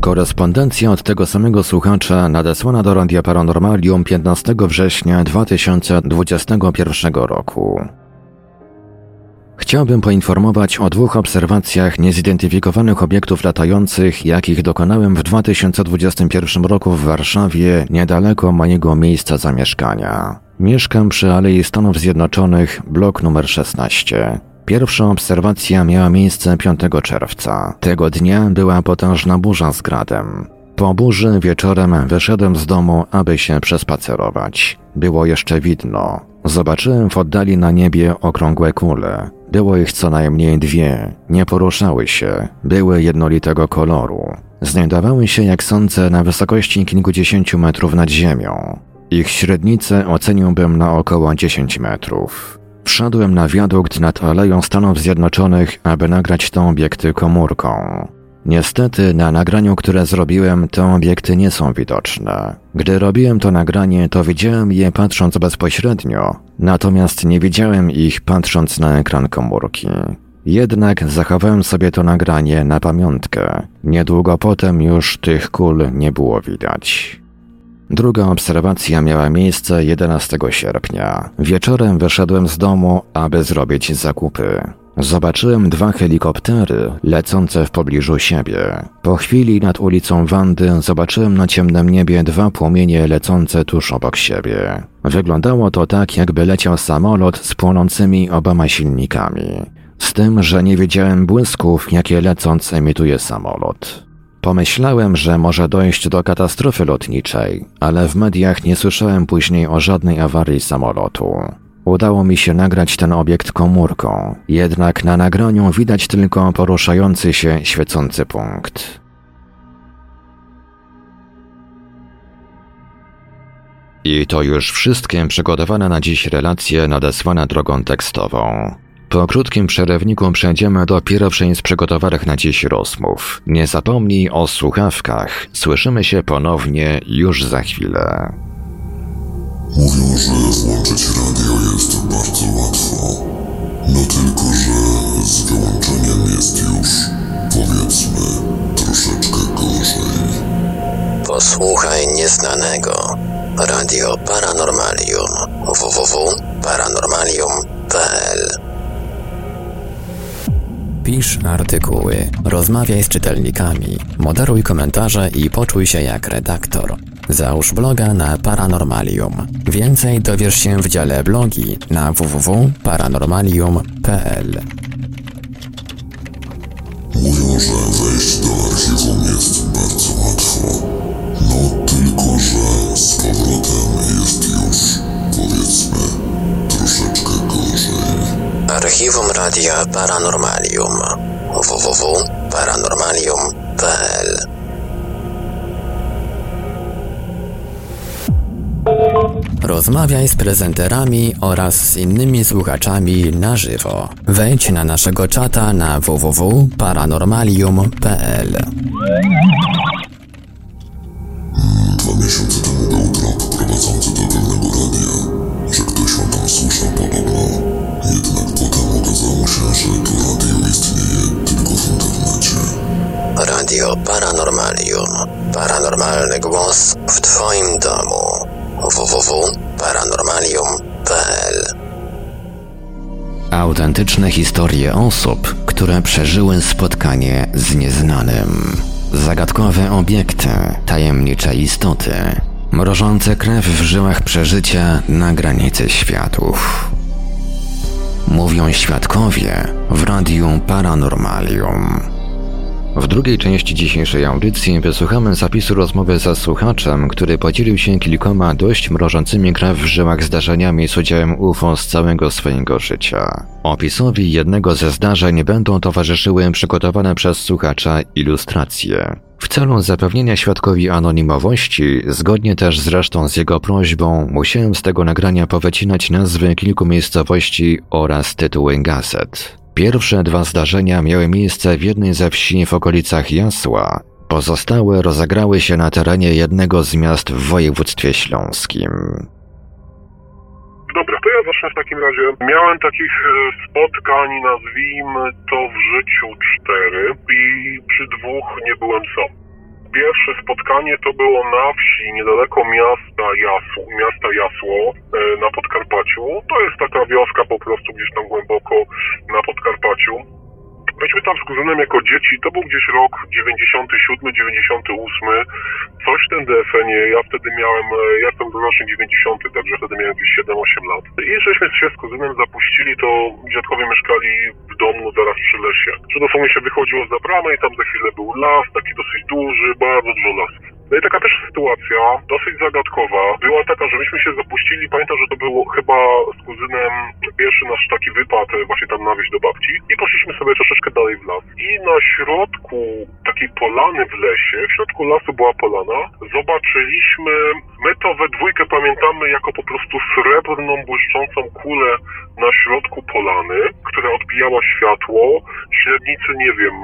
Korespondencja od tego samego słuchacza nadesłana do Radia Paranormalium 15 września 2021 roku. Chciałbym poinformować o dwóch obserwacjach niezidentyfikowanych obiektów latających, jakich dokonałem w 2021 roku w Warszawie, niedaleko mojego miejsca zamieszkania. Mieszkam przy Alei Stanów Zjednoczonych, blok numer 16. Pierwsza obserwacja miała miejsce 5 czerwca. Tego dnia była potężna burza z gradem. Po burzy wieczorem wyszedłem z domu, aby się przespacerować. Było jeszcze widno. Zobaczyłem w oddali na niebie okrągłe kule. Było ich co najmniej dwie. Nie poruszały się. Były jednolitego koloru. Znajdowały się, jak sądzę, na wysokości kilkudziesięciu metrów nad ziemią. Ich średnicę oceniłbym na około 10 metrów. Wszedłem na wiadukt nad Aleją Stanów Zjednoczonych, aby nagrać te obiekty komórką. Niestety na nagraniu, które zrobiłem, te obiekty nie są widoczne. Gdy robiłem to nagranie, to widziałem je patrząc bezpośrednio, natomiast nie widziałem ich patrząc na ekran komórki. Jednak zachowałem sobie to nagranie na pamiątkę. Niedługo potem już tych kul nie było widać. Druga obserwacja miała miejsce 11 sierpnia. Wieczorem wyszedłem z domu, aby zrobić zakupy. Zobaczyłem dwa helikoptery lecące w pobliżu siebie. Po chwili nad ulicą Wandy zobaczyłem na ciemnym niebie dwa płomienie lecące tuż obok siebie. Wyglądało to tak, jakby leciał samolot z płonącymi oboma silnikami. Z tym, że nie wiedziałem błysków, jakie lecąc emituje samolot. Pomyślałem, że może dojść do katastrofy lotniczej, ale w mediach nie słyszałem później o żadnej awarii samolotu. Udało mi się nagrać ten obiekt komórką, jednak na nagraniu widać tylko poruszający się świecący punkt. I to już wszystkie przygotowane na dziś relacje nadesłane drogą tekstową. Po krótkim przerywniku przejdziemy do pierwszej z przygotowanych na dziś rozmów. Nie zapomnij o słuchawkach. Słyszymy się ponownie już za chwilę. Mówią, że włączyć radio jest bardzo łatwo. No tylko, że z wyłączeniem jest już, powiedzmy, troszeczkę gorzej. Posłuchaj nieznanego. Radio Paranormalium. www.paranormalium.pl Pisz artykuły, rozmawiaj z czytelnikami, moderuj komentarze i poczuj się jak redaktor. Załóż bloga na Paranormalium. Więcej dowiesz się w dziale blogi na www.paranormalium.pl. Mówią, że wejść do archiwum jest bardzo łatwo. Radia Paranormalium. www.paranormalium.pl Rozmawiaj z prezenterami oraz z innymi słuchaczami na żywo. Wejdź na naszego czata na www.paranormalium.pl. Dwa miesiące temu był trop prowadzący do pewnego radia, że ktoś on tam słyszał podobno. Że to radio istnieje tylko w internecie. Radio Paranormalium. Paranormalny głos w Twoim domu. www.paranormalium.pl Autentyczne historie osób, które przeżyły spotkanie z nieznanym. Zagadkowe obiekty, tajemnicze istoty, mrożące krew w żyłach przeżycia na granicy światów. Mówią świadkowie w radiu Paranormalium. W drugiej części dzisiejszej audycji wysłuchamy zapisu rozmowy ze słuchaczem, który podzielił się kilkoma dość mrożącymi krew w żyłach zdarzeniami z udziałem UFO z całego swojego życia. Opisowi jednego ze zdarzeń będą towarzyszyły przygotowane przez słuchacza ilustracje. W celu zapewnienia świadkowi anonimowości, zgodnie też zresztą z jego prośbą, musiałem z tego nagrania powycinać nazwy kilku miejscowości oraz tytuły gazet. Pierwsze dwa zdarzenia miały miejsce w jednej ze wsi w okolicach Jasła. Pozostałe rozegrały się na terenie jednego z miast w województwie śląskim. Dobra, to ja zacznę w takim razie. Miałem takich e, spotkań, nazwijmy to w życiu cztery i przy dwóch nie byłem sam. Pierwsze spotkanie to było na wsi niedaleko miasta Jasło, miasta Jasło e, na Podkarpaciu. To jest taka wioska po prostu gdzieś tam głęboko na Podkarpaciu. Myśmy tam z kuzynem jako dzieci, to był gdzieś rok 97, 98, coś tym desenie, ja wtedy miałem, e, ja jestem rocznik 90, także wtedy miałem gdzieś 7-8 lat. I żeśmy się z kuzynem zapuścili, to dziadkowie mieszkali w domu zaraz przy lesie. Że dosłownie się wychodziło za bramę i tam za chwilę był las, taki dosyć duży, bardzo dużo lasów. No i taka też sytuacja, dosyć zagadkowa, była taka, że myśmy się zapuścili, pamiętam, że to było chyba z kuzynem pierwszy nasz taki wypad e, właśnie tam na wieś do babci i poszliśmy sobie troszeczkę dalej w las. I na środku takiej polany w lesie, w środku lasu była polana, zobaczyliśmy, my to we dwójkę pamiętamy jako po prostu srebrną, błyszczącą kulę na środku polany, która odbijała światło, średnicy, nie wiem,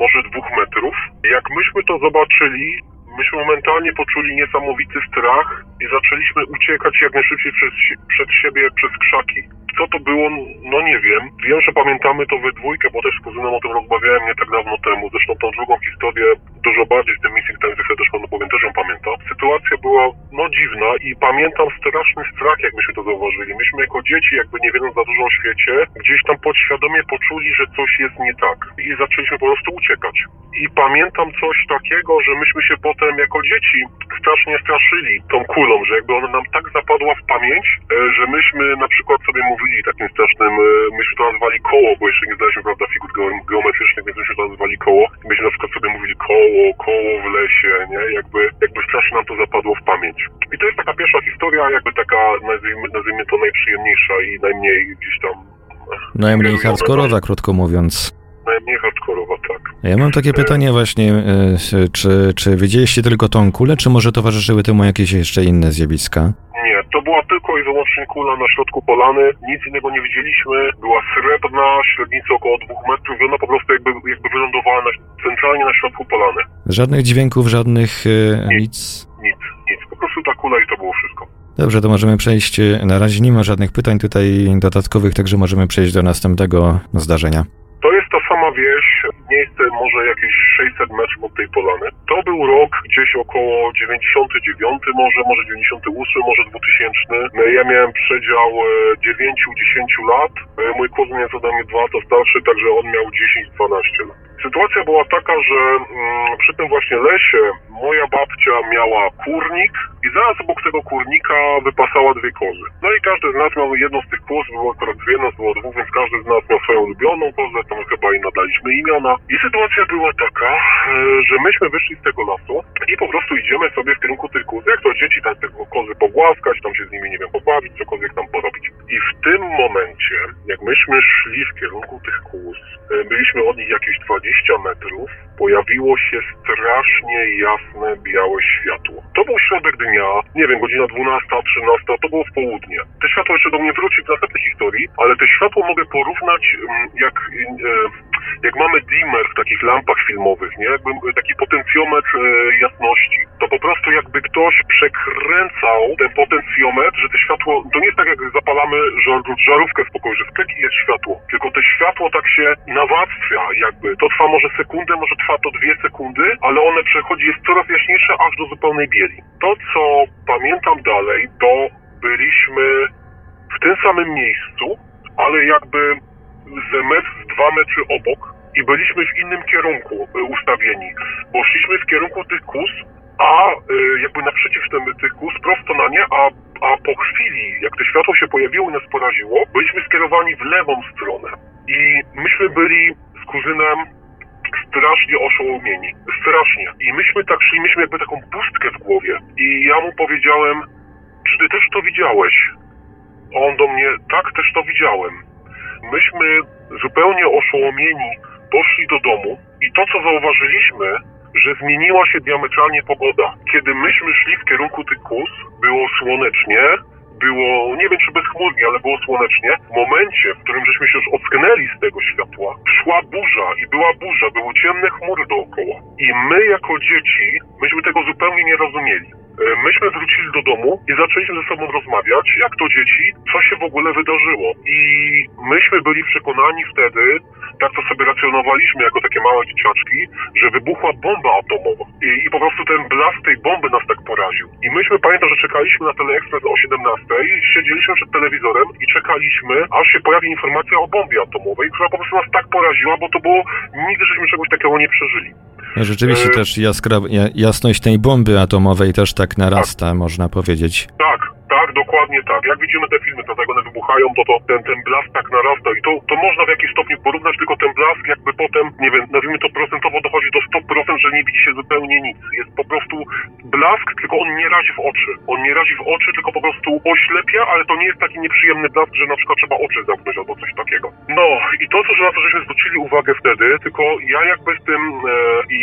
może dwóch metrów. Jak myśmy to zobaczyli, myśmy momentalnie poczuli niesamowity strach i zaczęliśmy uciekać jak najszybciej przez, przed siebie przez krzaki. Co to było? No nie wiem. Wiem, że pamiętamy to we dwójkę, bo też z kuzynem o tym rozmawiałem nie tak dawno temu. Zresztą tą drugą historię dużo bardziej z tym Missing Time, że też panu powiem, też ją pamiętam. Sytuacja była no dziwna i pamiętam straszny strach, jak myśmy to zauważyli. Myśmy jako dzieci, jakby nie wiedząc za dużo o świecie, gdzieś tam podświadomie poczuli, że coś jest nie tak. I zaczęliśmy po prostu uciekać. I pamiętam coś takiego, że myśmy się potem jako dzieci strasznie straszyli tą kulą, że jakby ona nam tak zapadła w pamięć, e, że myśmy na przykład sobie mówili takim strasznym, e, myśmy to nazwali koło, bo jeszcze nie znaliśmy, prawda, figur geometrycznych, więc myśmy to nazwali koło. Myśmy na przykład sobie mówili koło, koło w lesie, nie? Jakby, jakby strasznie nam to zapadło w pamięć. I to jest taka pierwsza historia, jakby taka, nazwijmy, nazwijmy to najprzyjemniejsza i najmniej gdzieś tam... Najmniej hardkorowa, krótko mówiąc. Najmniej hardkorowa, tak. Ja mam takie pytanie właśnie, e, czy, czy widzieliście tylko tą kulę, czy może towarzyszyły temu jakieś jeszcze inne zjawiska? Nie, to była tylko i wyłącznie kula na środku polany, nic innego nie widzieliśmy, była srebrna, średnica około dwóch metrów i ona po prostu jakby, jakby wylądowała na, centralnie na środku polany. Żadnych dźwięków, żadnych e, nic? Nic, nic, po prostu ta kula i to było wszystko. Dobrze, to możemy przejść, e, na razie nie ma żadnych pytań tutaj dodatkowych, także możemy przejść do następnego zdarzenia. Wieś, miejsce może jakieś 600 metrów od tej polany. To był rok gdzieś około 99, może, może 98, może 2000. Ja miałem przedział 9-10 lat. Mój kuzyn jest ode mnie 2 lata starszy, także on miał 10-12 lat. Sytuacja była taka, że mm, przy tym właśnie lesie moja babcia miała kurnik i zaraz obok tego kurnika wypasała dwie kozy. No i każdy z nas miał jedną z tych koz, było akurat dwie, nas było dwóch, więc każdy z nas miał swoją ulubioną kozę, tam chyba i nadaliśmy imiona. I sytuacja była taka, e, że myśmy wyszli z tego lasu i po prostu idziemy sobie w kierunku tych koz, jak to dzieci tam te kozy pogłaskać, tam się z nimi, nie wiem, pobawić, cokolwiek tam porobić. I w tym momencie, jak myśmy szli w kierunku tych kóz, e, byliśmy od nich jakieś 20 metrów, pojawiło się strasznie jasne, białe światło. To był środek dnia, nie wiem, godzina 12, 13, to było w południe. Te światło jeszcze do mnie wróci w następnej historii, ale te światło mogę porównać mm, jak, e, jak mamy dimmer w takich lampach filmowych, nie? Jakby taki potencjometr e, jasności. To po prostu jakby ktoś przekręcał ten potencjometr, że te światło, to nie jest tak jak zapalamy żar, żarówkę w pokoju, że w kleki jest światło, tylko te światło tak się nawarstwia jakby. To trwa może sekundę, może trwa to dwie sekundy, ale one przechodzi, jest coraz jaśniejsze aż do zupełnej bieli. To, co pamiętam dalej, to byliśmy w tym samym miejscu, ale jakby z metr, dwa metry obok i byliśmy w innym kierunku y, ustawieni, bo szliśmy w kierunku tych kus, a y, jakby naprzeciw tym, tych kus prosto na nie, a, a po chwili, jak to światło się pojawiło i nas poraziło, byliśmy skierowani w lewą stronę. I myśmy byli z kuzynem strasznie oszołomieni. Strasznie. I myśmy tak szli, myśmy jakby taką pustkę w głowie. I ja mu powiedziałem, czy ty też to widziałeś? A on do mnie, tak, też to widziałem. Myśmy zupełnie oszołomieni poszli do domu i to, co zauważyliśmy, że zmieniła się diametralnie pogoda. Kiedy myśmy szli w kierunku tych kus, było słonecznie, było, nie wiem czy bezchmurnie, ale było słonecznie. W momencie, w którym żeśmy się już ocknęli z tego światła, szła burza i była burza, były ciemne chmury dookoła. I my jako dzieci, myśmy tego zupełnie nie rozumieli. E, myśmy wrócili do domu i zaczęliśmy ze sobą rozmawiać, jak to dzieci, co się w ogóle wydarzyło. I myśmy byli przekonani wtedy, tak to sobie racjonowaliśmy jako takie małe dzieciaczki, że wybuchła bomba atomowa. I, I, po prostu ten blask tej bomby nas tak poraził. I myśmy, pamiętam, że czekaliśmy na Teleekspres o 17, siedzieliśmy przed telewizorem i czekaliśmy, aż się pojawi informacja o bombie atomowej, która po prostu nas tak poraziła, bo to było, nigdy żeśmy czegoś takiego nie przeżyli. Rzeczywiście E, też jaskra, ja- jasność tej bomby atomowej też tak narasta, można powiedzieć. Tak, tak, dokładnie tak. Jak widzimy te filmy, to jak one wybuchają, to, to ten, ten blask tak narasta i to, to można w jakiś stopniu porównać, tylko ten blask jakby potem, nie wiem, nazwijmy to procentowo dochodzi do 100%, że nie widzi się zupełnie nic. Jest po prostu blask, tylko on nie razi w oczy. On nie razi w oczy, tylko po prostu oślepia, ale to nie jest taki nieprzyjemny blask, że na przykład trzeba oczy zamknąć albo coś takiego. No i to, co, na to żeśmy zwrócili uwagę wtedy, tylko ja jakby z tym, e,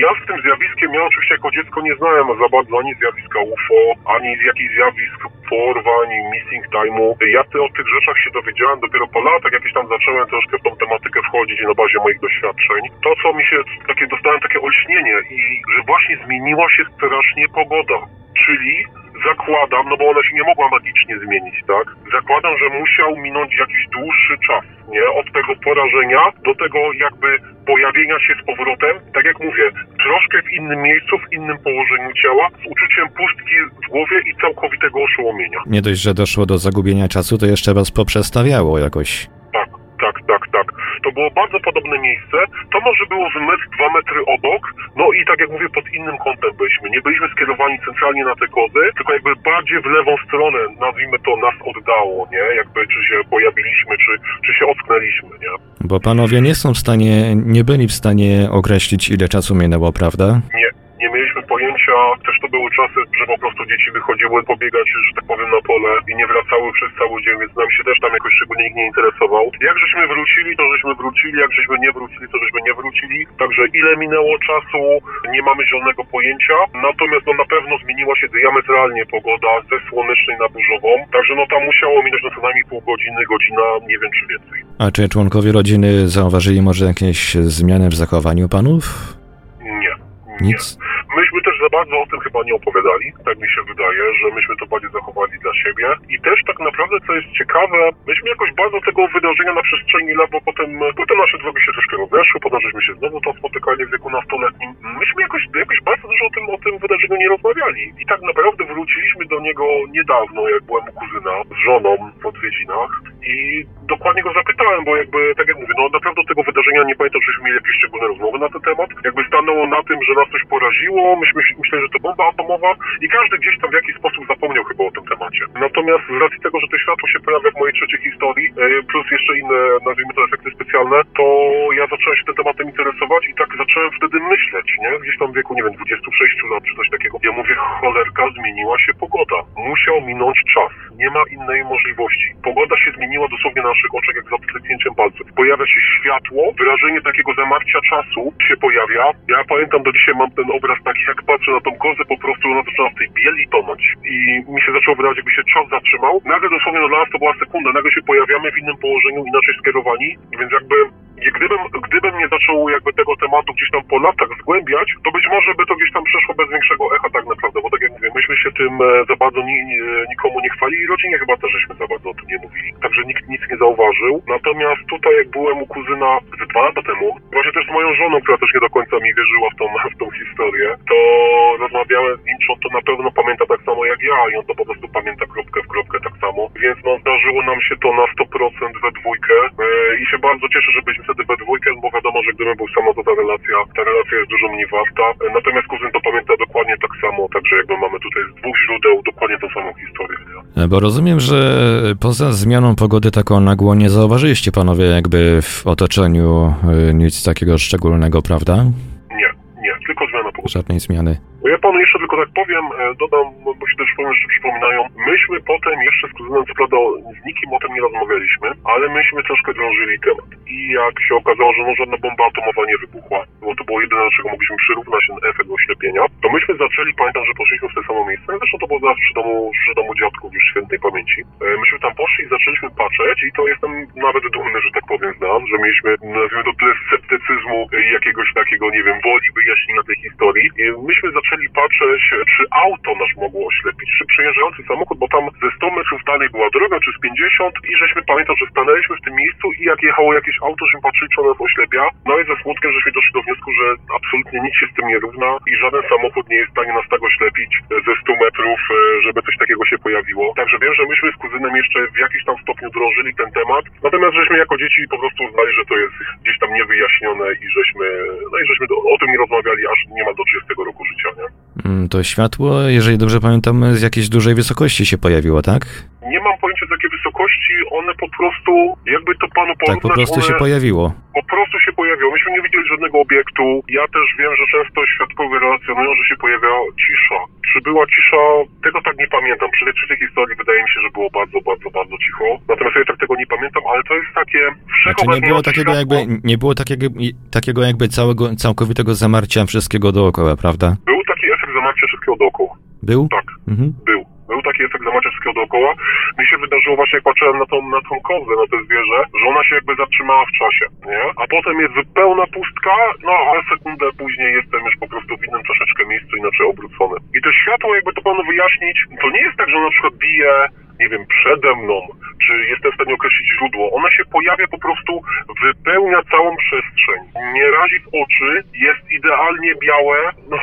ja z tym zjawiskiem, ja oczywiście jako dziecko nie znałem za bardzo ani zjawiska UFO, ani z jakichś zjawisk po porwań, missing time'u. Ja ty o tych rzeczach się dowiedziałem dopiero po latach, jak tam zacząłem troszkę w tą tematykę wchodzić na bazie moich doświadczeń. To, co mi się, takie dostałem takie olśnienie i że właśnie zmieniła się strasznie pogoda. Czyli zakładam, no bo ona się nie mogła magicznie zmienić, tak? Zakładam, że musiał minąć jakiś dłuższy czas, nie? Od tego porażenia do tego jakby pojawienia się z powrotem, tak jak mówię, troszkę w innym miejscu, w innym położeniu ciała, z uczuciem pustki w głowie i całkowitego oszołomienia. Nie dość, że doszło do zagubienia czasu, to jeszcze was poprzestawiało jakoś. Tak, tak, tak. To było bardzo podobne miejsce. To może było z metr, dwa metry obok. No i tak jak mówię, pod innym kątem byliśmy. Nie byliśmy skierowani centralnie na te kozy, tylko jakby bardziej w lewą stronę, nazwijmy to, nas oddało, nie? Jakby czy się pojawiliśmy, czy, czy się ocknęliśmy, nie? Bo panowie nie są w stanie, nie byli w stanie określić ile czasu minęło, prawda? Nie, nie mieliśmy pojęcia, też to były czasy, że po prostu dzieci wychodziły pobiegać, że tak powiem, na pole i nie wracały przez cały dzień, więc nam się też tam jakoś szczególnie nikt nie interesował. Jak żeśmy wrócili, to żeśmy wrócili, jak żeśmy nie wrócili, to żeśmy nie wrócili. Także ile minęło czasu, nie mamy zielonego pojęcia. Natomiast no na pewno zmieniła się diametralnie pogoda ze słonecznej na burzową. Także no tam musiało minąć no co najmniej pół godziny, godzina, nie wiem czy więcej. A czy członkowie rodziny zauważyli może jakieś zmiany w zachowaniu panów? Nie. nie. Nic? Bardzo o tym chyba nie opowiadali, tak mi się wydaje, że myśmy to bardziej zachowali dla siebie. I też tak naprawdę, co jest ciekawe, myśmy jakoś bardzo tego wydarzenia na przestrzeni lat, bo potem, potem nasze drogi się troszkę rozeszły, potem żeśmy się znowu tam spotykali w wieku nastoletnim. Myśmy jakoś, jakoś bardzo dużo o tym, o tym wydarzeniu nie rozmawiali. I tak naprawdę wróciliśmy do niego niedawno, jak byłem u kuzyna z żoną w odwiedzinach i dokładnie go zapytałem, bo jakby, tak jak mówię, no naprawdę tego wydarzenia nie pamiętam, żeśmy mieli jakieś szczególne rozmowy na ten temat. Jakby stanęło na tym, że nas coś poraziło, myśmy myśleli, że to bomba atomowa i każdy gdzieś tam w jakiś sposób zapomniał chyba o tym temacie. Natomiast z racji tego, że to światło się pojawia w mojej trzeciej historii, e, plus jeszcze inne, nazwijmy to efekty specjalne, to ja zacząłem się tym tematem interesować i tak zacząłem wtedy myśleć, nie? Gdzieś tam w wieku, nie wiem, 26 lat czy coś takiego. Ja mówię, cholerka, zmieniła się pogoda. Musiał minąć czas. Nie ma innej możliwości. Pogoda się zmieniła dosłownie na naszych oczach, jak za kliknięciem palców. Pojawia się światło, wyrażenie takiego zamarcia czasu się pojawia. Ja pamiętam do dzisiaj mam ten obraz taki, jak patrzę na tą kozę, po prostu ona zaczęła w tej bieli tonąć. I mi się zaczęło wydawać, jakby się czas zatrzymał. Nagle dosłownie no, dla nas to była sekunda, nagle się pojawiamy w innym położeniu, inaczej skierowani, więc jakby gdybym, gdybym nie zaczął jakby tego tematu gdzieś tam po latach zgłębiać, to być może by to gdzieś tam przeszło bez większego echa tak naprawdę, bo tak jak mówię, myśmy się tym e, za bardzo ni, ni, nikomu nie chwalili i rodzinie chyba też żeśmy za bardzo o tym nie mówili. Także nikt nic nie zauważył. Natomiast tutaj jak byłem u kuzyna ze dwa lata temu, właśnie też z moją żoną, która też nie do końca mi wierzyła w tą, w tą historię, to rozmawiałem z nim, czy on to na pewno pamięta tak samo jak ja i on to po prostu pamięta kropkę w kropkę tak samo. Więc no zdarzyło nam się to na 100% we dwójkę e, i się bardzo cieszę, że byliśmy wtedy we dwójkę, bo wiadomo, że gdybym był samo, to ta relacja, ta relacja jest dużo mniej warta. E, Natomiast kuzyn to pamięta dokładnie tak samo, także jakby mamy tutaj z dwóch źródeł dokładnie tą samą historię. Nie? E, Bo rozumiem, że poza zmianą pogody taką nagłą nie zauważyliście panowie jakby w otoczeniu nic takiego szczególnego, prawda? Nie, nie, tylko zmiana pogody. Żadnej zmiany. Ja panu jeszcze tylko tak powiem, e, dodam, bo się też że przypominają. Myśmy potem jeszcze z kuzynem, co prawda z nikim o tym nie rozmawialiśmy, ale myśmy troszkę drążyli temat. I jak się okazało, że no żadna bomba atomowa nie wybuchła, bo to było jedyne, do czego mogliśmy przyrównać ten efekt oślepienia, to myśmy zaczęli, pamiętam, że poszliśmy w te samo miejsce, zresztą to było zaraz przy domu, przy domu dziadków już świętej pamięci. E, Myśmy tam poszli i zaczęliśmy patrzeć i to jestem nawet dumny, że tak powiem, znam, że mieliśmy, nazwijmy to tyle sceptycyzmu jakiegoś takiego, nie wiem, woli wyjaśnienia tej historii. I myśmy zaczęli patrzeć, czy auto nas mogło oślepić, czy przejeżdżający samochód, bo tam ze 100 metrów dalej była droga, czy z 50 i żeśmy pamiętam, że stanęliśmy w tym miejscu i jak jechało jakieś auto, żeśmy patrzyli, czy ono nas oślepia. No i ze smutkiem, żeśmy doszli do wniosku, że absolutnie nic się z tym nie równa i żaden samochód nie jest w stanie nas tak oślepić ze 100 metrów, e, żeby coś takiego się pojawiło. Także wiem, że myśmy z kuzynem jeszcze w jakimś tam stopniu drążyli ten temat, natomiast żeśmy jako dzieci po prostu uznali, że to jest gdzieś tam niewyjaśnione i żeśmy, no i żeśmy o tym nie rozmawiali aż niemal do 30 roku życia, nie? Mm, To światło, jeżeli dobrze pamiętam, z jakiejś dużej wysokości się pojawiło, tak? Nie mam pojęcia z jakiej wysokości, one po prostu, jakby to panu Tak, porównać, po prostu one się pojawiło. po prostu się pojawiło. Myśmy nie widzieli żadnego obiektu. Ja też wiem, że często świadkowie relacjonują, że się pojawia cisza. Czy była cisza? Tego tak nie pamiętam. Przy tej, przy tej historii wydaje mi się, że było bardzo, bardzo, bardzo cicho. Natomiast ja tak tego nie pamiętam, ale to jest takie... Znaczy nie było takiego jakby, nie było takiego, takiego jakby całego, całkowitego zamarcia wszystkiego dookoła, prawda? Był efekt zamarcia wszystkiego dookoła. Był? Tak, Mhm. był. Był taki efekt zamacza wszystkiego dookoła. Mi się wydarzyło właśnie, jak patrzyłem na tą, na tą kozę, na to zwierzę, że ona się jakby zatrzymała w czasie, nie? A potem jest zupełna pustka, no ale sekundę później jestem już po prostu w innym troszeczkę miejscu, inaczej obrócony. I to światło, jakby to panu wyjaśnić, to nie jest tak, że na przykład bije nie wiem, przede mną, czy jestem w stanie określić źródło. Ona się pojawia po prostu, wypełnia całą przestrzeń. Nie razi w oczy, jest idealnie białe. No,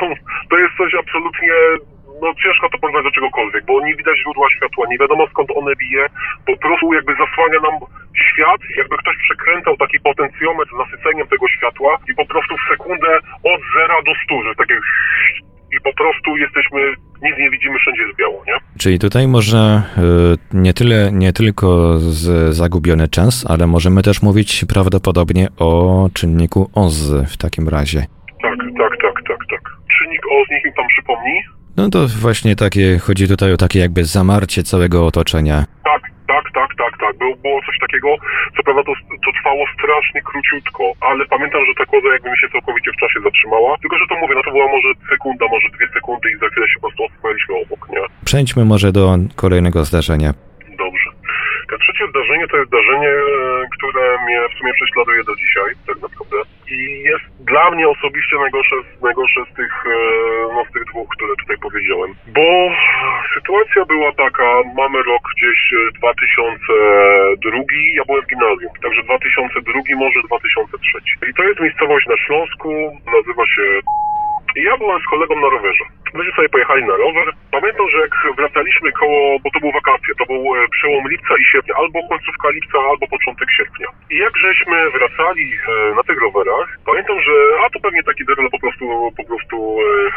to jest coś absolutnie no ciężko to porównać do czegokolwiek, bo nie widać źródła światła, nie wiadomo skąd one bije, po prostu jakby zasłania nam świat, jakby ktoś przekręcał taki potencjometr z nasyceniem tego światła i po prostu w sekundę od zera do stu, że tak jak i po prostu jesteśmy, nic nie widzimy, wszędzie jest biało, nie? Czyli tutaj może y, nie, tyle, nie tylko z zagubiony czas, ale możemy też mówić prawdopodobnie o czynniku OZ w takim razie. Tak, tak, tak, tak, tak. Czynnik OZ, niech mi pan przypomni. No to właśnie takie, chodzi tutaj o takie jakby zamarcie całego otoczenia. Tak, tak, tak, tak, tak. Było, było coś takiego, co prawda to, to trwało strasznie króciutko, ale pamiętam, że ta koza jakby mi się całkowicie w czasie zatrzymała. Tylko, że to mówię, no to była może sekunda, może dwie sekundy i za chwilę się po prostu odpaliśmy obok, nie? Przejdźmy może do kolejnego zdarzenia. To trzecie zdarzenie to jest zdarzenie, e, które mnie w sumie prześladuje do dzisiaj, tak naprawdę. I jest dla mnie osobiście najgorsze, najgorsze z tych, e, no, z tych dwóch, które tutaj powiedziałem. Bo sytuacja była taka, mamy rok gdzieś e, 2002, ja byłem w gimnazjum, także 2002, może 2003. I to jest miejscowość na Śląsku, nazywa się ja byłem z kolegą na rowerze. Myśmy sobie pojechali na rower. Pamiętam, że jak wracaliśmy koło, bo to były wakacje, to był e, przełom lipca i sierpnia, albo końcówka lipca, albo początek sierpnia. I jak żeśmy wracali e, na tych rowerach, pamiętam, że a to pewnie taki deren po prostu, po prostu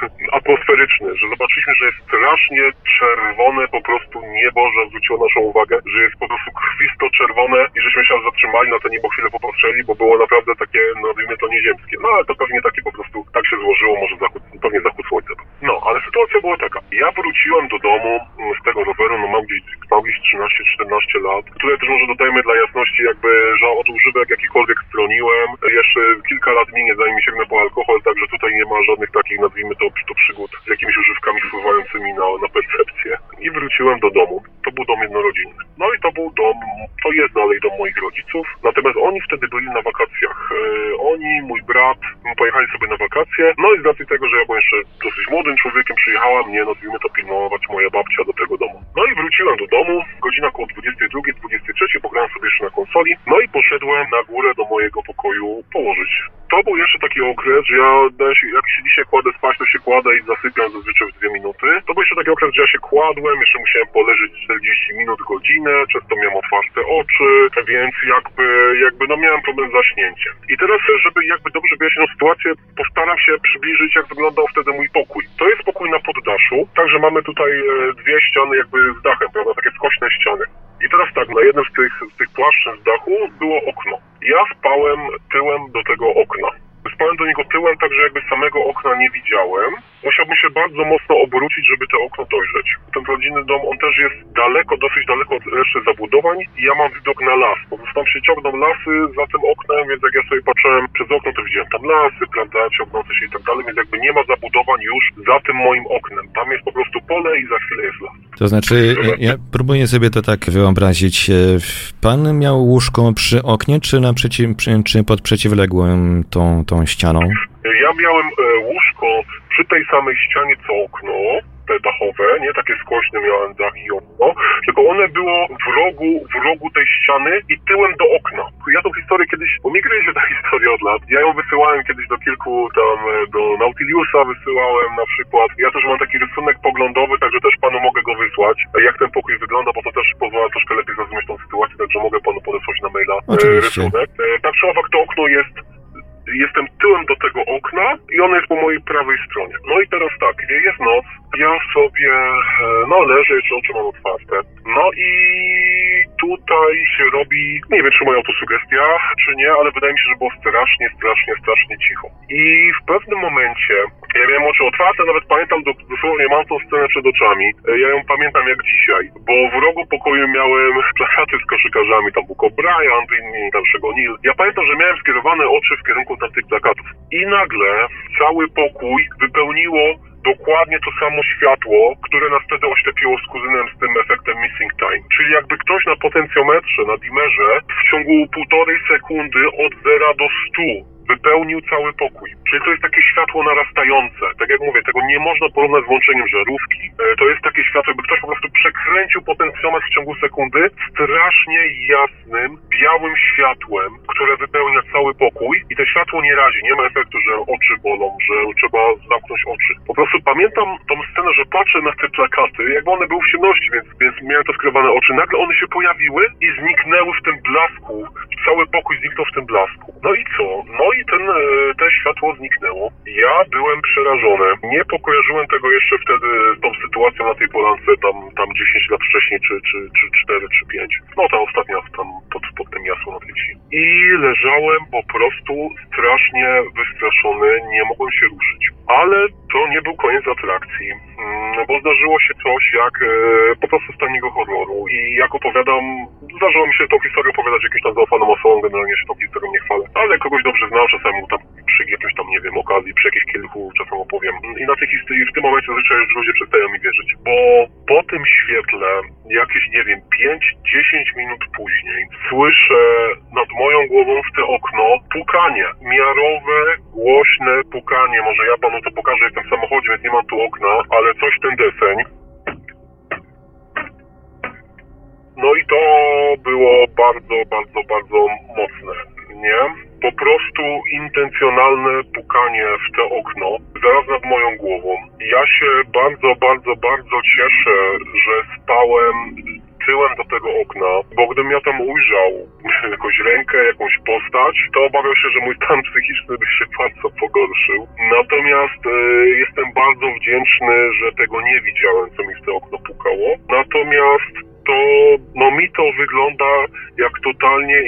e, atmosferyczny, że zobaczyliśmy, że jest strasznie czerwone po prostu niebo, że zwróciło naszą uwagę, że jest po prostu krwisto czerwone i żeśmy się zatrzymali na to niebo chwilę popatrzyli, bo było naprawdę takie, nazwijmy to nieziemskie. No ale to pewnie takie po prostu, tak się złożyło, może zachód, pewnie zachód słońca. No, ale sytuacja była taka. Ja wróciłem do domu mm, z tego roweru, no mam gdzieś, mam gdzieś 13-14 lat. Tutaj też może dodajmy dla jasności jakby, że od używek jakikolwiek stroniłem. Jeszcze kilka lat minie zanim sięgnę po alkohol, także tutaj nie ma żadnych takich, nazwijmy to, to przygód z jakimiś używkami wpływającymi na, na percepcję. I wróciłem do domu. To był dom jednorodzinny. No i to był dom, to jest dalej dom moich rodziców. Natomiast oni wtedy byli na wakacjach. E, oni, mój brat, pojechali sobie na wakacje. No i z racji tego, że ja byłem jeszcze dosyć młodym człowiekiem, przyjechała mnie, nazwijmy to, pilnować moja babcia do tego domu. No i wróciłem do domu, godzina około 22, 23, pograłem sobie jeszcze na konsoli, no i poszedłem na górę do mojego pokoju położyć. To był jeszcze taki okres, że ja, jak się dzisiaj kładę spać, to się kładę i zasypiam zazwyczaj w dwie minuty. To był jeszcze taki okres, że ja się kładłem, jeszcze musiałem poleżeć 40 minut, godzinę, często miałem otwarte oczy, więc jakby, jakby no miałem problem z zaśnięciem. I teraz, żeby jakby dobrze wyjaśnić sytuację, postaram się przybliżyć, jak wyglądał wtedy mój pokój. To jest pokój na poddaszu, także mamy tutaj e, dwie ściany jakby z dachem, prawda, takie skośne ściany. I teraz tak, na jednym z tych, z tych płaszczyn z dachu było okno. Ja spałem tyłem do tego okna. Spałem do niego tyłem, także jakby samego okna nie widziałem. Musiałbym się bardzo mocno obrócić, żeby to okno dojrzeć. Ten rodzinny dom, on też jest daleko, dosyć daleko od reszty zabudowań i ja mam widok na las. Prostu tam się ciągną lasy za tym oknem, więc jak ja sobie patrzyłem przez okno, to widziałem tam lasy, prawda, ciągnące się i tak dalej, więc jakby nie ma zabudowań już za tym moim oknem. Tam jest po prostu pole i za chwilę jest las. To znaczy, ja, próbuję sobie to tak wyobrazić. E, Pan miał łóżko przy oknie, czy, naprzeciw, czy pod przeciwległym tą, tą ścianą? Ja miałem e, łóżko przy tej samej ścianie co okno, te dachowe, nie takie skośne miałem dach i okno, tylko one było w rogu, w rogu tej ściany i tyłem do okna. Ja tą historię kiedyś, bo mi gryzie ta historia od lat, ja ją wysyłałem kiedyś do kilku tam, e, do Nautiliusa wysyłałem na przykład. Ja też mam taki rysunek poglądowy, także też panu mogę go wysłać, jak ten pokój wygląda, bo to też pozwala troszkę lepiej zrozumieć tą sytuację, także mogę panu podesłać na maila e, Oczywiście. rysunek. E, Tak czy owak to okno jest jestem tyłem do tego okna i ono jest po mojej prawej stronie. No i teraz tak, jest noc, ja sobie, e, no leżę, jeszcze oczy mam otwarte. No i tutaj się robi, nie wiem czy moja autosugestia, czy nie, ale wydaje mi się, że było strasznie, strasznie, strasznie cicho. I w pewnym momencie, ja miałem oczy otwarte, nawet pamiętam, do- dosłownie mam tą scenę przed oczami. E, Ja ją pamiętam jak dzisiaj, bo w rogu pokoju miałem plakaty z koszykarzami, tam był Bryant, inni tam Neil. Ja pamiętam, że miałem skierowane oczy w kierunku tamtych plakatów. I nagle cały pokój wypełniło dokładnie to samo światło, które nas wtedy oślepiło z kuzynem z tym efektem missing time. Czyli jakby ktoś na potencjometrze, na dimerze w ciągu półtorej sekundy od 0 do 100 wypełnił cały pokój. Czyli to jest takie światło narastające. Tak jak mówię, tego nie można porównać z włączeniem żarówki. E, To jest takie światło, jakby ktoś po prostu przekręcił potencjometr w ciągu sekundy strasznie jasnym, białym światłem, które wypełnia cały pokój i to światło nie razi. Nie ma efektu, że oczy bolą, że trzeba zamknąć oczy. Po prostu pamiętam tą scenę, że patrzę na te plakaty, jakby one były w ciemności, więc, więc miałem to skrywane oczy. Nagle one się pojawiły i zniknęły w tym blasku. Cały pokój zniknął w tym blasku. No i co? No i ten, e, te światło zniknęło. Ja byłem przerażony. Nie pokojarzyłem tego jeszcze wtedy z tą sytuacją na tej polance, tam, tam 10 lat wcześniej, czy, czy, czy 4, czy 5. No ta ostatnia tam pod, pod tym jasło na tej wsi. I leżałem po prostu strasznie wystraszony, nie mogłem się ruszyć. Ale to nie był koniec atrakcji, bo zdarzyło się coś jak e, po prostu z taniego horroru i jak opowiadam, zdarzyło mi się tą historię opowiadać jakimś tam zaufanym osobom, generalnie się tą historią nie chwalę, ale kogoś dobrze znam, czasem tam przy jakimś tam, nie wiem, okazji, przy jakichś kilku czasem opowiem. I na tej historii w tym momencie zazwyczaj już ludzie przestają mi wierzyć, bo po tym świetle, jakieś, nie wiem, 5-10 minut później, słyszę nad moją głową w te okno pukanie, miarowe, głośne pukanie, może ja panu to pokażę, jestem w samochodzie, więc nie mam tu okna, ale coś ten deseń. No i to było bardzo, bardzo, bardzo mocne, nie? Po prostu intencjonalne pukanie w to okno, zaraz nad moją głową. Ja się bardzo, bardzo, bardzo cieszę, że spałem tyłem do tego okna, bo gdybym ja tam ujrzał jakąś rękę, jakąś postać, to obawiam się, że mój stan psychiczny by się bardzo pogorszył. Natomiast e, jestem bardzo wdzięczny, że tego nie widziałem, co mi w to okno pukało. Natomiast to, no mi to wygląda jak totalnie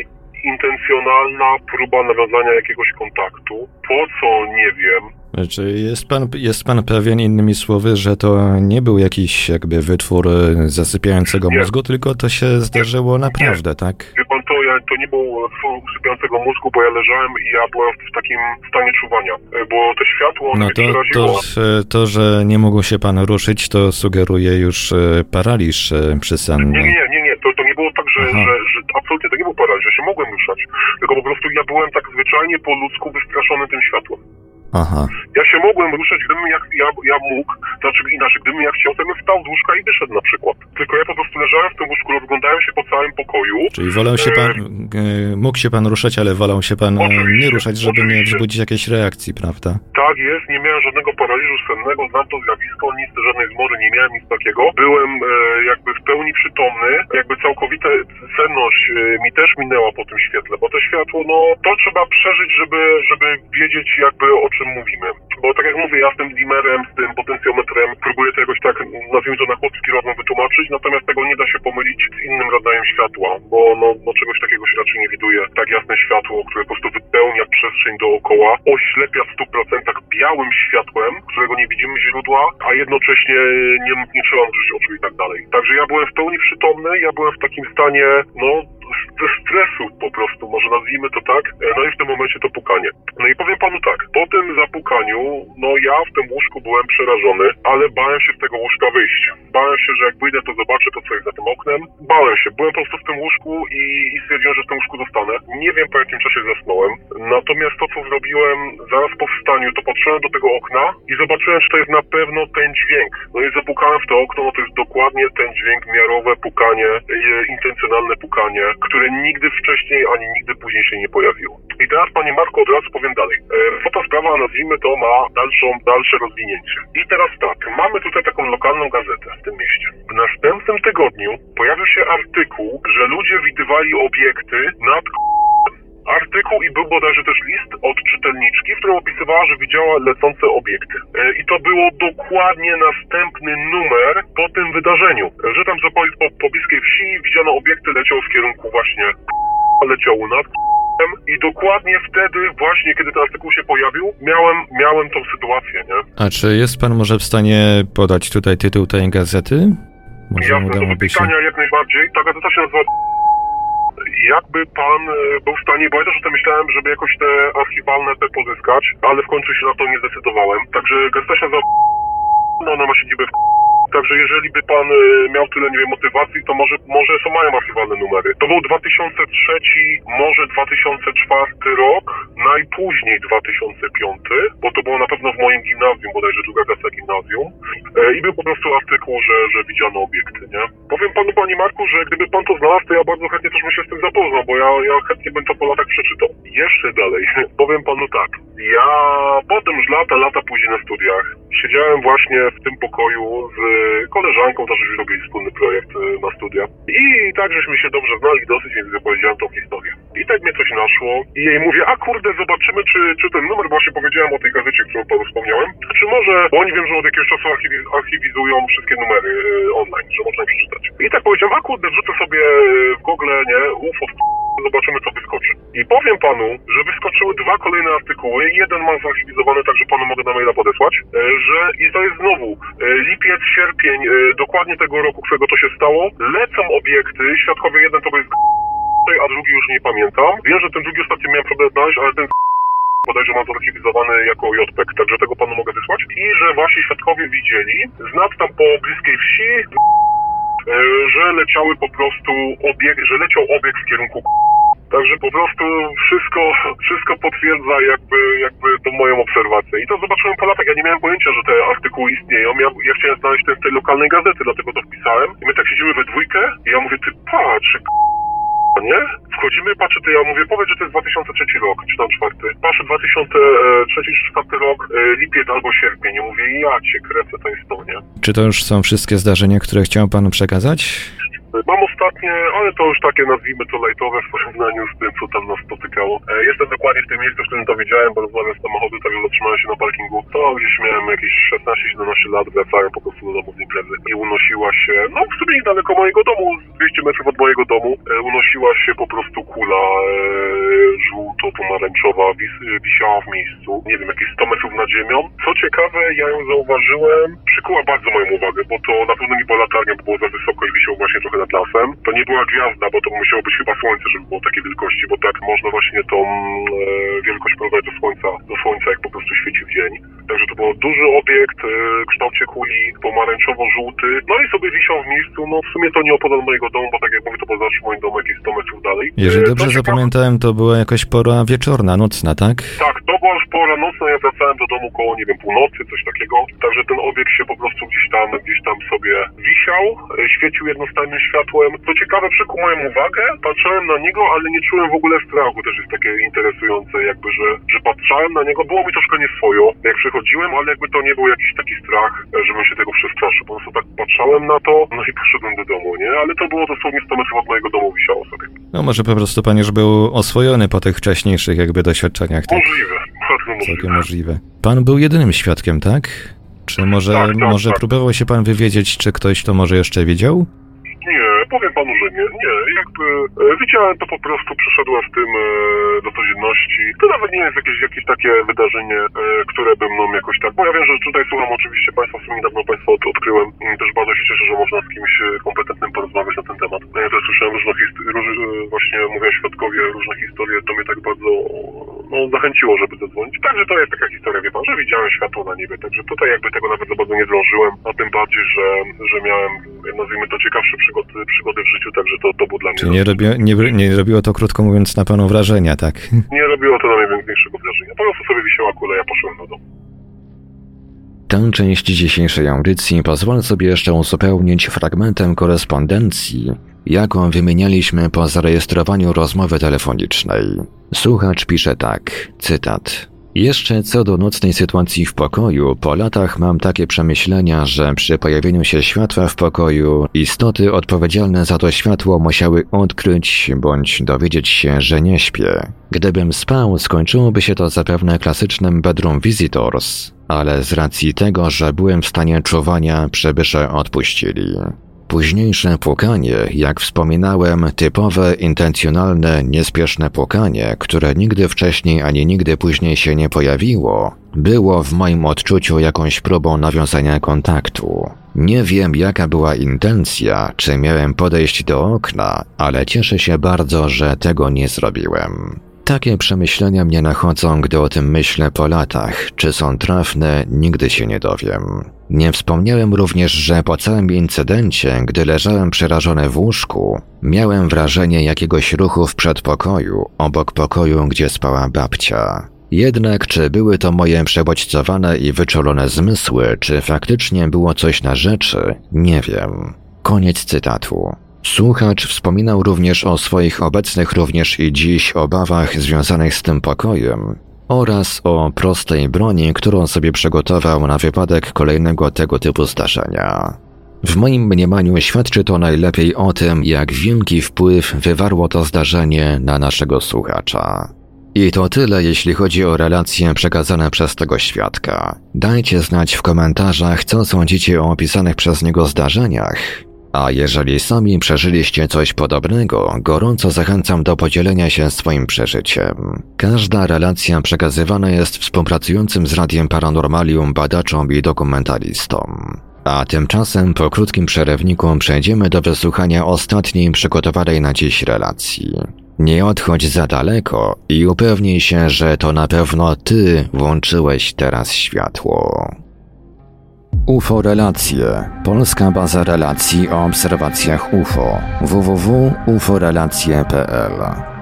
intencjonalna próba nawiązania jakiegoś kontaktu. Po co, nie wiem. Czy jest pan, jest pan pewien, innymi słowy, że to nie był jakiś jakby wytwór e, zasypiającego Nie. mózgu, tylko to się zdarzyło naprawdę, tak? Wie pan, to, ja, to nie było twór usypiającego mózgu, bo ja leżałem i ja byłem w takim stanie czuwania, E, bo to światło No to, to, to, że nie mógł się pan ruszyć, to sugeruje już e, paraliż Nie, przysenny. nie, nie, nie, nie. To, to nie było tak, że, że, że absolutnie to nie był paraliż, ja się mogłem ruszać. Tylko po prostu ja byłem tak zwyczajnie po ludzku wystraszony tym światłem. Aha. Ja się mogłem ruszać, gdybym jak, ja, ja mógł, znaczy inaczej, gdybym ja chciał, to bym wstał z łóżka i wyszedł na przykład. Tylko ja po prostu leżałem w tym łóżku, rozglądałem się po całym pokoju. Czyli wolał się pan, e, mógł się pan ruszać, ale wolał się pan e, Oczywiście, nie ruszać, żeby nie oczywiście. wzbudzić jakiejś reakcji, prawda? Tak jest, nie miałem żadnego paraliżu sennego, znam to zjawisko, nic, żadnej zmory nie miałem, nic takiego. Byłem e, jakby w pełni przytomny, jakby całkowita senność e, mi też minęła po tym świetle, bo to światło, no to trzeba przeżyć, żeby, żeby wiedzieć jakby o czym mówimy. Bo tak jak mówię, ja z tym dimerem, z tym potencjometrem próbuję to jakoś tak, nazwijmy to na chłopski rozum wytłumaczyć, natomiast tego nie da się pomylić z innym rodzajem światła, bo no, no czegoś takiego się raczej nie widuje. Tak jasne światło, które po prostu wypełnia przestrzeń dookoła, oślepia w 100% białym światłem, którego nie widzimy źródła, a jednocześnie nie, nie trzeba użyć oczu i tak dalej. Także ja byłem w pełni przytomny, ja byłem w takim stanie, no, ze stresu po prostu, może nazwijmy to tak, E, no i w tym momencie to pukanie. No i powiem panu tak, po tym zapukaniu, no ja w tym łóżku byłem przerażony, ale bałem się z tego łóżka wyjść. Bałem się, że jak wyjdę, to zobaczę to, co jest za tym oknem. Bałem się, byłem po prostu w tym łóżku i, i stwierdziłem, że w tym łóżku zostanę. Nie wiem po jakim czasie zasnąłem, natomiast to, co zrobiłem zaraz po wstaniu, to patrzyłem do tego okna i zobaczyłem, że to jest na pewno ten dźwięk. No i zapukałem w to okno, no to jest dokładnie ten dźwięk, miarowe pukanie, e, intencjonalne pukanie, które nigdy wcześniej ani nigdy później się nie pojawiło. I teraz, panie Marku, od razu powiem dalej. E, bo ta sprawa, nazwijmy to, ma dalszą, dalsze rozwinięcie. I teraz tak, mamy tutaj taką lokalną gazetę w tym mieście. W następnym tygodniu pojawił się artykuł, że ludzie widywali obiekty nad artykuł i był bodajże też list od czytelniczki, w którym opisywała, że widziała lecące obiekty. E, I to było dokładnie następny numer po tym wydarzeniu, że tam za po, po, po bliskiej wsi widziano obiekty, leciał w kierunku właśnie leciał nad i dokładnie wtedy, właśnie kiedy ten artykuł się pojawił, miałem, miałem tą sytuację, nie? A czy jest pan może w stanie podać tutaj tytuł tej gazety? Może Jasne, do udałoby się... jak najbardziej. Ta gazeta się nazywa jakby pan e, był w stanie, bo ja też o tym myślałem, żeby jakoś te archiwalne te pozyskać, ale w końcu się na to nie zdecydowałem. Także gazeta się nazywa no ona ma siedzibę w Także jeżeli by pan y, miał tyle, nie wiem, motywacji, to może, może są mają archiwalne numery. To był 2003, może 2004 rok, najpóźniej 2005, bo to było na pewno w moim gimnazjum, bodajże druga klasa gimnazjum. E, I był po prostu artykuł, że, że widziano obiekty, nie? Powiem panu, panie Marku, że gdyby pan to znalazł, to ja bardzo chętnie też bym się z tym zapoznał, bo ja, ja chętnie bym to po latach przeczytał. Jeszcze dalej, powiem panu tak. Ja potem już lata, lata później na studiach siedziałem właśnie w tym pokoju z koleżanką, też żeśmy robili wspólny projekt y, na studia. I tak żeśmy się dobrze znali dosyć, więc opowiedziałem tą historię. I tak mnie coś naszło i jej mówię, a kurde, zobaczymy, czy, czy ten numer, właśnie powiedziałem o tej gazecie, którą panu wspomniałem, czy może, bo oni wiem, że od jakiegoś czasu archiwi- archiwizują wszystkie numery y, online, że można je przeczytać. I tak powiedziałem, a kurde, wrzucę sobie w Google, nie, UFO, zobaczymy co wyskoczy. I powiem panu, że wyskoczyły dwa kolejne artykuły, jeden mam zarchiwizowany, także panu mogę na maila podesłać, e, że i to jest znowu e, lipiec, sierpień, e, dokładnie tego roku, którego to się stało, lecą obiekty, świadkowie jeden to jest a drugi już nie pamiętam. Wiem, że ten drugi ostatnio miałem problem znaleźć, ale ten bodajże mam zarchiwizowany jako JPEG, także tego panu mogę wysłać. I że wasi świadkowie widzieli, znad tam po bliskiej wsi, że leciały po prostu obiekt, że leciał obiekt w kierunku Także po prostu wszystko, wszystko potwierdza jakby, jakby tą moją obserwację. I to zobaczyłem po latach. Ja nie miałem pojęcia, że te artykuły istnieją. Ja, ja chciałem znaleźć ten z tej lokalnej gazety, dlatego to wpisałem. I my tak siedzimy we dwójkę i ja mówię, ty patrz, nie? Wchodzimy, patrzę, to ja mówię, powiedz, że to jest 2003 rok, czy tam czwarty. Patrzę, 2003 czy czwarty rok, lipiec albo sierpień. I mówię, ja cię kręcę, to jest to, nie? Czy to już są wszystkie zdarzenia, które chciałem panu przekazać? Mam ostatnie, ale to już takie nazwijmy to lajtowe w porównaniu z tym, co tam nas spotykało. E, jestem dokładnie w tym miejscu, w którym to widziałem, bo rozmawiam z samochodu, także zatrzymałem się na parkingu. To gdzieś miałem jakieś 16-17 lat, wracałem po prostu do domu z imprezy i unosiła się, no w sumie niedaleko mojego domu, 200 metrów od mojego domu, e, unosiła się po prostu kula e, żółto-pomarańczowa, wis, wisiała w miejscu, nie wiem, jakieś 100 metrów nad ziemią. Co ciekawe, ja ją zauważyłem, przykuła bardzo moją uwagę, bo to na pewno nie była latarnia, bo było za wysoko i wisiał właśnie trochę nad lasem. To nie była gwiazda, bo to musiało być chyba słońce, żeby było takiej wielkości, bo tak można właśnie tą e, wielkość porównać do słońca, do słońca, jak po prostu świeci w dzień. Także to był duży obiekt e, w kształcie kuli, pomarańczowo-żółty, no i sobie wisiał w miejscu, no w sumie to nie opodal mojego domu, bo tak jak mówię, to było zawsze moim domu jakieś 100 metrów dalej. Jeżeli E, dobrze zapamiętałem, to była jakaś pora wieczorna, nocna, tak? tak, to była już pora nocna, ja wracałem do domu koło, nie wiem, północy, coś takiego. Także ten obiekt się po prostu gdzieś tam, gdzieś tam sobie wisiał, e, świecił jednostajnym światłem. Co ciekawe, przykuł moją uwagę, patrzyłem na niego, ale nie czułem w ogóle strachu, też jest takie interesujące, jakby, że, że patrzałem na niego, było mi troszkę nieswojo, jak przychodziłem, ale jakby to nie był jakiś taki strach, żebym się tego przestraszył. Po prostu tak patrzałem na to, no i poszedłem do domu, nie? Ale to było dosłownie 100 metrów od mojego domu wisiało sobie. No może po prostu pan już był oswojony po tych wcześniejszych jakby doświadczeniach. Tak? Możliwe, bardzo możliwe. Całkiem możliwe. Pan był jedynym świadkiem, tak? Czy może, Tak, tak, może tak. próbował się pan wywiedzieć, czy ktoś to może jeszcze widział? Powiem panu, że nie. Nie, jakby e, widziałem to po prostu, przyszedłem w tym e, do codzienności. To nawet nie jest jakieś, jakieś takie wydarzenie, e, które by mną jakoś tak... Bo ja wiem, że tutaj słucham oczywiście państwa, w sumie niedawno państwa od, odkryłem. Mm, Też bardzo się cieszę, że można z kimś kompetentnym porozmawiać na ten temat. Ja też słyszałem różne historie, właśnie mówią świadkowie różne historie, to mnie tak bardzo no, zachęciło, żeby zadzwonić. Także to jest taka historia, wie pan, że widziałem światło na niebie, także tutaj jakby tego nawet za bardzo nie zdążyłem, a tym bardziej, że, że miałem, nazwijmy to, ciekawsze przygody, przygody w życiu, także to, to było dla mnie... Czy nie, robi, nie, nie robiło to, krótko mówiąc, na panu wrażenia, tak? Nie robiło to na mnie większego wrażenia. Po prostu sobie wisiała kula, ja poszłem do domu. Tę część dzisiejszej audycji pozwolę sobie jeszcze uzupełnić fragmentem korespondencji, jaką wymienialiśmy po zarejestrowaniu rozmowy telefonicznej. Słuchacz pisze tak, cytat. Jeszcze co do nocnej sytuacji w pokoju, po latach mam takie przemyślenia, że przy pojawieniu się światła w pokoju, istoty odpowiedzialne za to światło musiały odkryć bądź dowiedzieć się, że nie śpię. Gdybym spał, skończyłoby się to zapewne klasycznym bedroom visitors, ale z racji tego, że byłem w stanie czuwania, przybysze odpuścili. Późniejsze płukanie, jak wspominałem, typowe, intencjonalne, niespieszne płukanie, które nigdy wcześniej ani nigdy później się nie pojawiło, było w moim odczuciu jakąś próbą nawiązania kontaktu. Nie wiem, jaka była intencja, czy miałem podejść do okna, ale cieszę się bardzo, że tego nie zrobiłem. Takie przemyślenia mnie nachodzą, gdy o tym myślę po latach. Czy są trafne, nigdy się nie dowiem. Nie wspomniałem również, że po całym incydencie, gdy leżałem przerażony w łóżku, miałem wrażenie jakiegoś ruchu w przedpokoju, obok pokoju, gdzie spała babcia. Jednak czy były to moje przebodźcowane i wyczulone zmysły, czy faktycznie było coś na rzeczy, nie wiem. Koniec cytatu. Słuchacz wspominał również o swoich obecnych również i dziś obawach związanych z tym pokojem oraz o prostej broni, którą sobie przygotował na wypadek kolejnego tego typu zdarzenia. W moim mniemaniu świadczy to najlepiej o tym, jak wielki wpływ wywarło to zdarzenie na naszego słuchacza. I to tyle, jeśli chodzi o relacje przekazane przez tego świadka. Dajcie znać w komentarzach, co sądzicie o opisanych przez niego zdarzeniach. A jeżeli sami przeżyliście coś podobnego, gorąco zachęcam do podzielenia się swoim przeżyciem. Każda relacja przekazywana jest współpracującym z Radiem Paranormalium badaczom i dokumentalistom. A tymczasem po krótkim przerywniku przejdziemy do wysłuchania ostatniej przygotowanej na dziś relacji. Nie odchodź za daleko i upewnij się, że to na pewno ty włączyłeś teraz światło. UFO Relacje. Polska baza relacji o obserwacjach UFO. www.uforelacje.pl.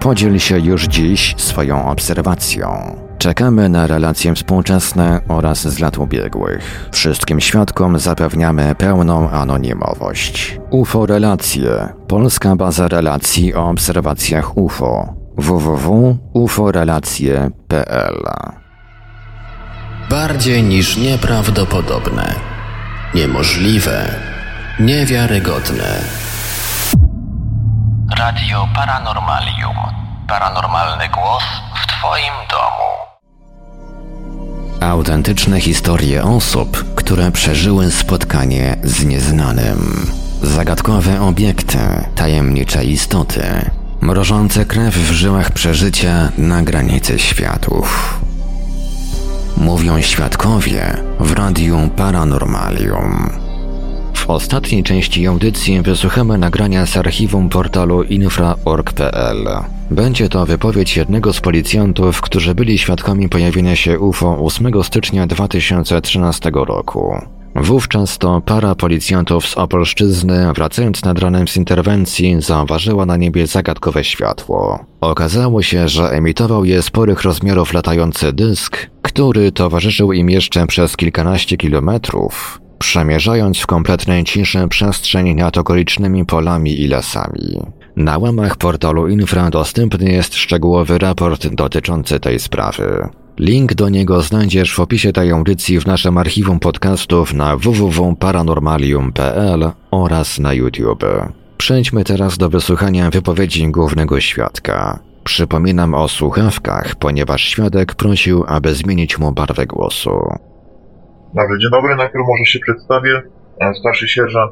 Podziel się już dziś swoją obserwacją. Czekamy na relacje współczesne oraz z lat ubiegłych. Wszystkim świadkom zapewniamy pełną anonimowość. UFO Relacje. Polska baza relacji o obserwacjach UFO. www.uforelacje.pl. Bardziej niż nieprawdopodobne, niemożliwe, niewiarygodne. Radio Paranormalium. Paranormalny głos w Twoim domu. Autentyczne historie osób, które przeżyły spotkanie z nieznanym. Zagadkowe obiekty, tajemnicze istoty, mrożące krew w żyłach przeżycia na granicy światów. Mówią świadkowie w Radiu Paranormalium. W ostatniej części audycji wysłuchamy nagrania z archiwum portalu infra.org.pl. Będzie to wypowiedź jednego z policjantów, którzy byli świadkami pojawienia się UFO 8 stycznia 2013 roku. Wówczas to para policjantów z Opolszczyzny, wracając nad ranem z interwencji, zauważyła na niebie zagadkowe światło. Okazało się, że emitował je sporych rozmiarów latający dysk, który towarzyszył im jeszcze przez kilkanaście kilometrów, przemierzając w kompletnej ciszy przestrzeń nad okolicznymi polami i lasami. Na łamach portalu Infra dostępny jest szczegółowy raport dotyczący tej sprawy. Link do niego znajdziesz w opisie tej audycji w naszym archiwum podcastów na www.paranormalium.pl oraz na YouTube. Przejdźmy teraz do wysłuchania wypowiedzi głównego świadka. Przypominam o słuchawkach, ponieważ świadek prosił, aby zmienić mu barwę głosu. Dobry, dzień dobry, najpierw może się przedstawię. E, Starszy sierżant.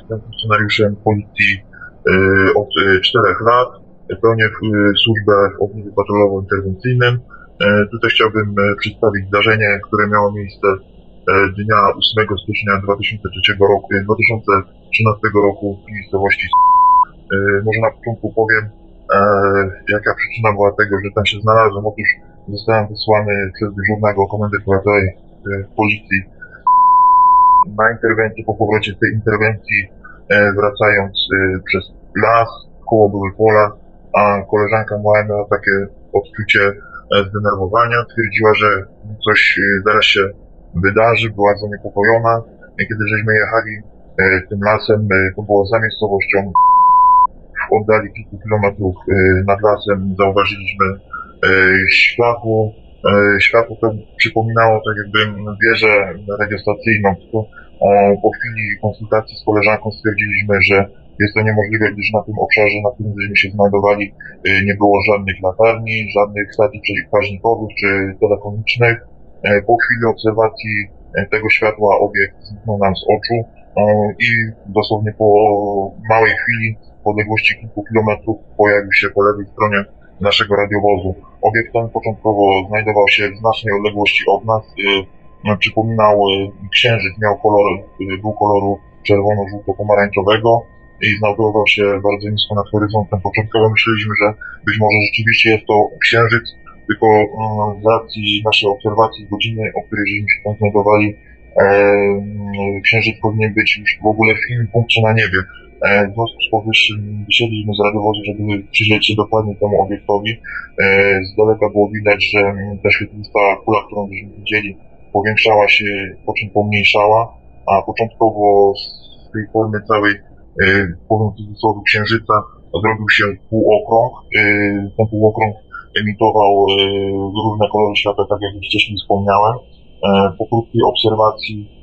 Jestem funkcjonariuszem policji y, od y, 4 lat. Pełnię służbę w ogniwie patrolowo-interwencyjnym. E, Tutaj chciałbym e, przedstawić zdarzenie, które miało miejsce e, dnia 8 stycznia 2003 roku, e, 2013 roku w miejscowości E, Może na początku powiem, e, jaka przyczyna była tego, że tam się znalazłem. Otóż zostałem wysłany przez dyżurnego komendy powiatowej e, policji na interwencję, po powrocie tej interwencji e, wracając e, przez las, koło były pola, a koleżanka moja miała takie odczucie e, zdenerwowania, twierdziła, że coś e, zaraz się wydarzy, była zaniepokojona. Kiedy żeśmy jechali e, tym lasem, e, to było za miejscowością w oddali kilku kilometrów e, nad lasem zauważyliśmy e, światło. E, Światło to przypominało tak jakby wieżę radiostacyjną, po chwili konsultacji z koleżanką stwierdziliśmy, że jest to niemożliwe, gdyż na tym obszarze, na którym żeśmy się znajdowali, e, nie było żadnych latarni, żadnych stacji przeciwpaźnikowych czy telefonicznych. E, Po chwili obserwacji e, tego światła obiekt zniknął nam z oczu e, i dosłownie po małej chwili, w odległości kilku kilometrów, pojawił się po lewej stronie naszego radiowozu. Obiekt ten początkowo znajdował się w znacznej odległości od nas. e, Przypominał e, księżyc, miał kolor, był koloru czerwono-żółto-pomarańczowego. I znajdował się bardzo nisko nad horyzontem. Początkowo myśleliśmy, że być może rzeczywiście jest to księżyc, tylko mm, z racji naszej obserwacji godziny, o której żeśmy się znajdowali, e, mm, księżyc powinien być już w ogóle w innym punkcie na niebie. E, w związku z powyższym wysiedliśmy z radiowozu, żeby przyjrzeć się dokładnie temu obiektowi. E, z daleka było widać, że mm, ta świetlista kula, którą żeśmy widzieli, powiększała się, po czym pomniejszała, a początkowo z tej formy całej, powiem w cudzysłowie, księżyca zrobił się półokrąg. E, ten półokrąg emitował e, różne kolory światła, tak jak już wcześniej wspomniałem. E, po krótkiej obserwacji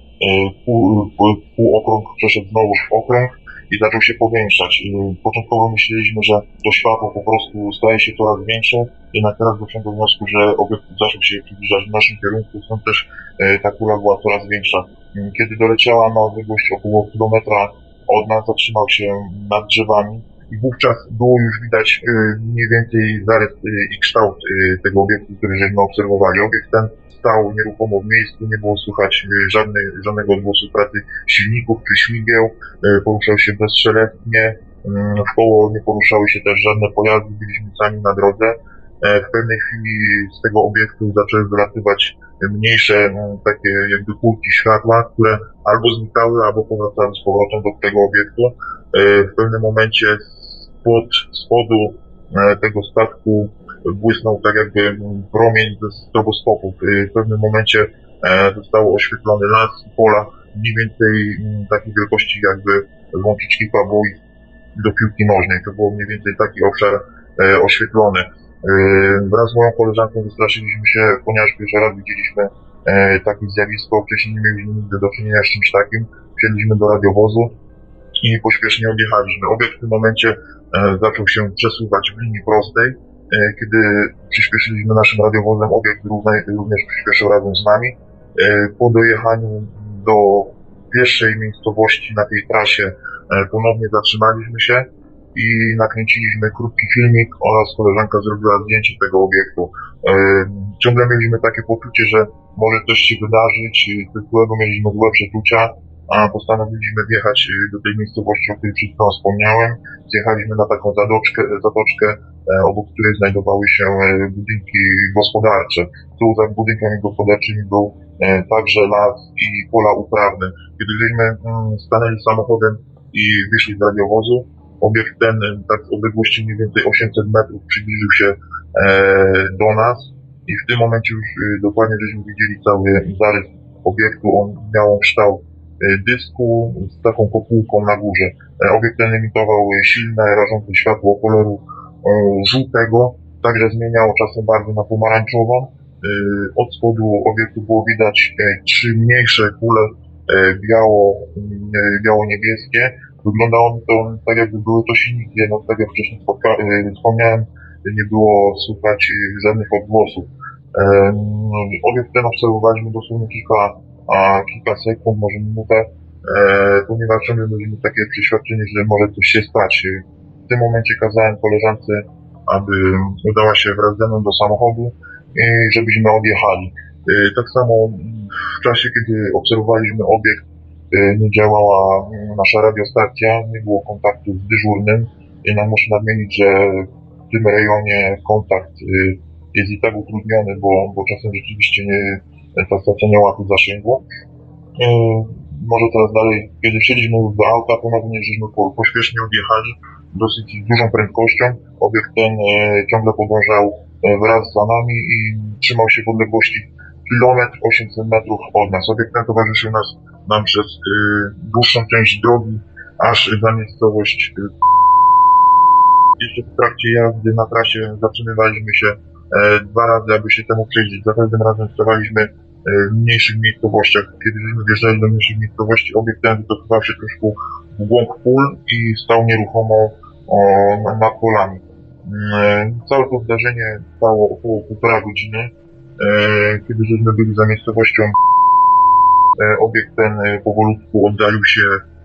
pół, pół- półokrąg przeszedł znowu w okręg i zaczął się powiększać. Początkowo myśleliśmy, że to światło po prostu staje się coraz większe, jednak teraz doszedłem do wniosku, że obiekt zaczął się przybliżać w naszym kierunku, stąd też e, ta kula była coraz większa. Kiedy doleciała na odległość około kilometra od nas, zatrzymał się nad drzewami i wówczas było już widać e, mniej więcej zarys e, i kształt e, tego obiektu, który żeśmy obserwowali. Obiekt ten stał nieruchomo w miejscu, nie było słychać żadnej, żadnego odgłosu pracy silników czy śmigieł, poruszał się bezszelestnie, w koło nie poruszały się też żadne pojazdy, byliśmy sami na drodze. E, W pewnej chwili z tego obiektu zaczęły wylatywać mniejsze takie jakby kulki światła, które albo znikały, albo powracały z powrotem do tego obiektu. E, W pewnym momencie spod spodu e, tego statku błysnął tak jakby promień ze stroboskopów. W pewnym momencie został oświetlony las i pola mniej więcej takiej wielkości jakby łączyczki boisk do piłki nożnej. To było mniej więcej taki obszar oświetlony. E, wraz z moją koleżanką wystraszyliśmy się, ponieważ pierwszy raz widzieliśmy e, takie zjawisko. Wcześniej nie mieliśmy nigdy do czynienia z czymś takim. Wsiedliśmy do radiowozu i pośpiesznie odjechaliśmy. Obiekt w tym momencie e, zaczął się przesuwać w linii prostej. Kiedy przyspieszyliśmy naszym radiowozem, obiekt również przyspieszył razem z nami. Po dojechaniu do pierwszej miejscowości na tej trasie ponownie zatrzymaliśmy się i nakręciliśmy krótki filmik oraz koleżanka zrobiła zdjęcie tego obiektu. Ciągle mieliśmy takie poczucie, że może coś się wydarzyć, złego, mieliśmy złe przeczucia, a postanowiliśmy wjechać e, do tej miejscowości, o której przed chwilą wspomniałem. Zjechaliśmy na taką zadoczkę, zatoczkę, e, obok której znajdowały się e, budynki gospodarcze. Tu za budynkami gospodarczymi był e, także las i pola uprawne. Kiedy żeśmy mm, stanęli samochodem i wyszli z radiowozu, obiekt ten e, tak z odległości mniej więcej 800 metrów przybliżył się e, do nas i w tym momencie już e, dokładnie żeśmy widzieli cały zarys obiektu. On miał kształt dysku z taką kopułką na górze. Obiekt ten emitował silne, rażące światło koloru żółtego, także zmieniało czasem barwę na pomarańczową. Od spodu obiektu było widać trzy mniejsze kule biało, biało-niebieskie. Wyglądało mi to tak jakby były to silniki, no tak jak wcześniej e, wspomniałem, nie było słychać e, żadnych odgłosów. Obiekt ten obserwowaliśmy dosłownie kilka, a, kilka sekund, może minutę, e, ponieważ ciągle mieliśmy takie przeświadczenie, że może coś się stać. W tym momencie kazałem koleżance, aby udała się wraz ze mną do samochodu i żebyśmy odjechali. Tak samo w czasie, kiedy obserwowaliśmy obiekt, nie działała mm, nasza radiostacja, nie było kontaktu z dyżurnym. Jednak muszę nadmienić, że w tym rejonie kontakt e, jest i tak utrudniony, bo, bo czasem rzeczywiście nie, ta stacja nie łapie zasięgu. E, Może teraz dalej, kiedy wsiedliśmy do auta, ponownie żeśmy po, pośpiesznie odjechali dosyć dużą prędkością. Obiekt ten e, ciągle podążał wraz za nami i trzymał się w odległości kilometr 800 metrów od nas. Obiekt ten towarzyszył nas nam przez e, dłuższą część drogi, aż za miejscowość e, jeszcze w trakcie jazdy na trasie zatrzymywaliśmy się e, dwa razy, aby się temu przyjrzeć. Za każdym razem stawaliśmy e, w mniejszych miejscowościach. Kiedy żeśmy wjeżdżali do mniejszych miejscowości, obiekt ten wycofywał się troszkę w głąb pól i stał nieruchomo o, na- nad polami. Mm, Całe to zdarzenie trwało około półtora godziny. E, Kiedy byli za miejscowością, e, obiekt ten e, powolutku oddalił się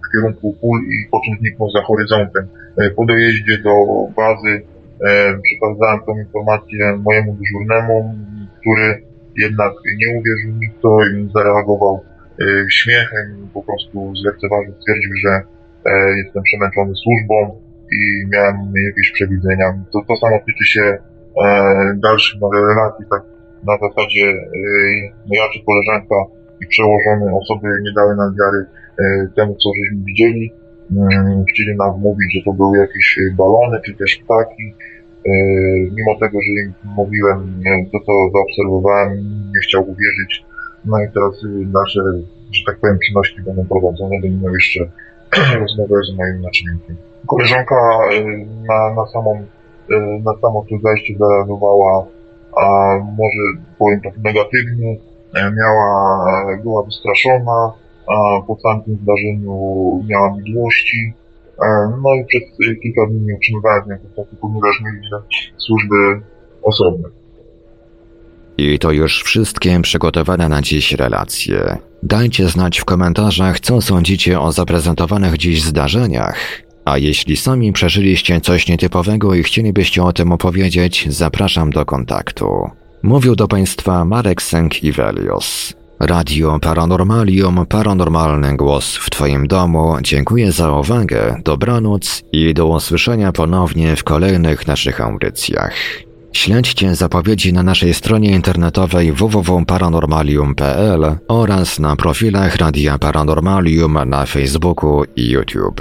w kierunku pól i po czym zniknął za horyzontem. Po dojeździe do bazy przekazałem tą informację mojemu dyżurnemu, który jednak nie uwierzył mi w to i zareagował śmiechem, po prostu zlekceważył, stwierdził, że jestem przemęczony służbą i miałem jakieś przewidzenia. To, to samo tyczy się dalszych relacji, tak na zasadzie e, no ja czy koleżanka i przełożone osoby nie dały nam wiary e, temu, co żeśmy widzieli. Mm, chcieli nam wmówić, że to były jakieś balony, czy też ptaki. Mimo tego, że im mówiłem to, co zaobserwowałem, nie chciał uwierzyć. No i teraz nasze, że tak powiem, czynności będą prowadzone. Będę jeszcze rozmowę z moim naczelnikiem. Koleżanka na, na samą na samo to zajście zareagowała, a może powiem tak negatywnie, E, miała, była wystraszona, po tamtym zdarzeniu miała mdłości, E, no i przez e, kilka dni nie utrzymywałem z nią kontaktu, ponieważ mieliśmy służby osobne. I to już wszystkie przygotowane na dziś relacje. Dajcie znać w komentarzach, co sądzicie o zaprezentowanych dziś zdarzeniach. A jeśli sami przeżyliście coś nietypowego i chcielibyście o tym opowiedzieć, zapraszam do kontaktu. Mówił do Państwa Marek Sęk-Iwelios. Radio Paranormalium, paranormalny głos w Twoim domu. Dziękuję za uwagę, dobranoc i do usłyszenia ponownie w kolejnych naszych audycjach. Śledźcie zapowiedzi na naszej stronie internetowej www.paranormalium.pl oraz na profilach Radia Paranormalium na Facebooku i YouTube.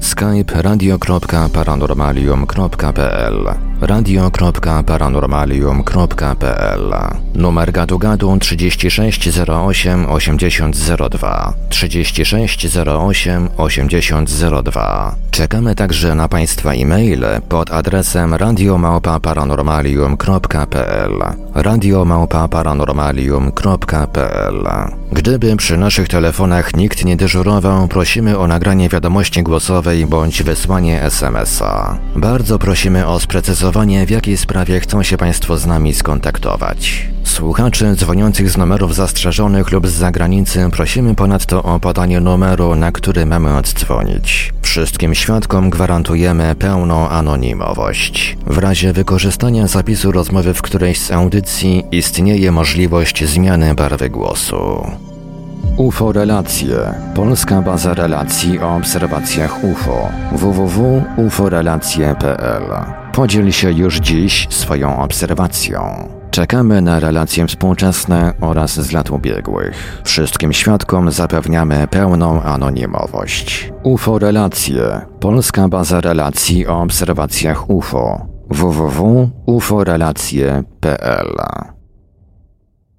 skype radio.paranormalium.pl radio.paranormalium.pl Numer gadu gadu 3608 8002 3608 8002 Czekamy także na Państwa e-maile pod adresem radiomałpa-paranormalium.pl radiomałpa-paranormalium.pl Gdyby przy naszych telefonach nikt nie dyżurował, prosimy o nagranie wiadomości głosowej bądź wysłanie SMS-a. Bardzo prosimy o sprecyzowanie, w jakiej sprawie chcą się Państwo z nami skontaktować. Słuchaczy dzwoniących z numerów zastrzeżonych lub z zagranicy prosimy ponadto o podanie numeru, na który mamy oddzwonić. Wszystkim świadkom gwarantujemy pełną anonimowość. W razie wykorzystania zapisu rozmowy w którejś z audycji istnieje możliwość zmiany barwy głosu. UFO Relacje. Polska baza relacji o obserwacjach UFO. www.uforelacje.pl. Podziel się już dziś swoją obserwacją. Czekamy na relacje współczesne oraz z lat ubiegłych. Wszystkim świadkom zapewniamy pełną anonimowość. UFO Relacje. Polska baza relacji o obserwacjach UFO. www.uforelacje.pl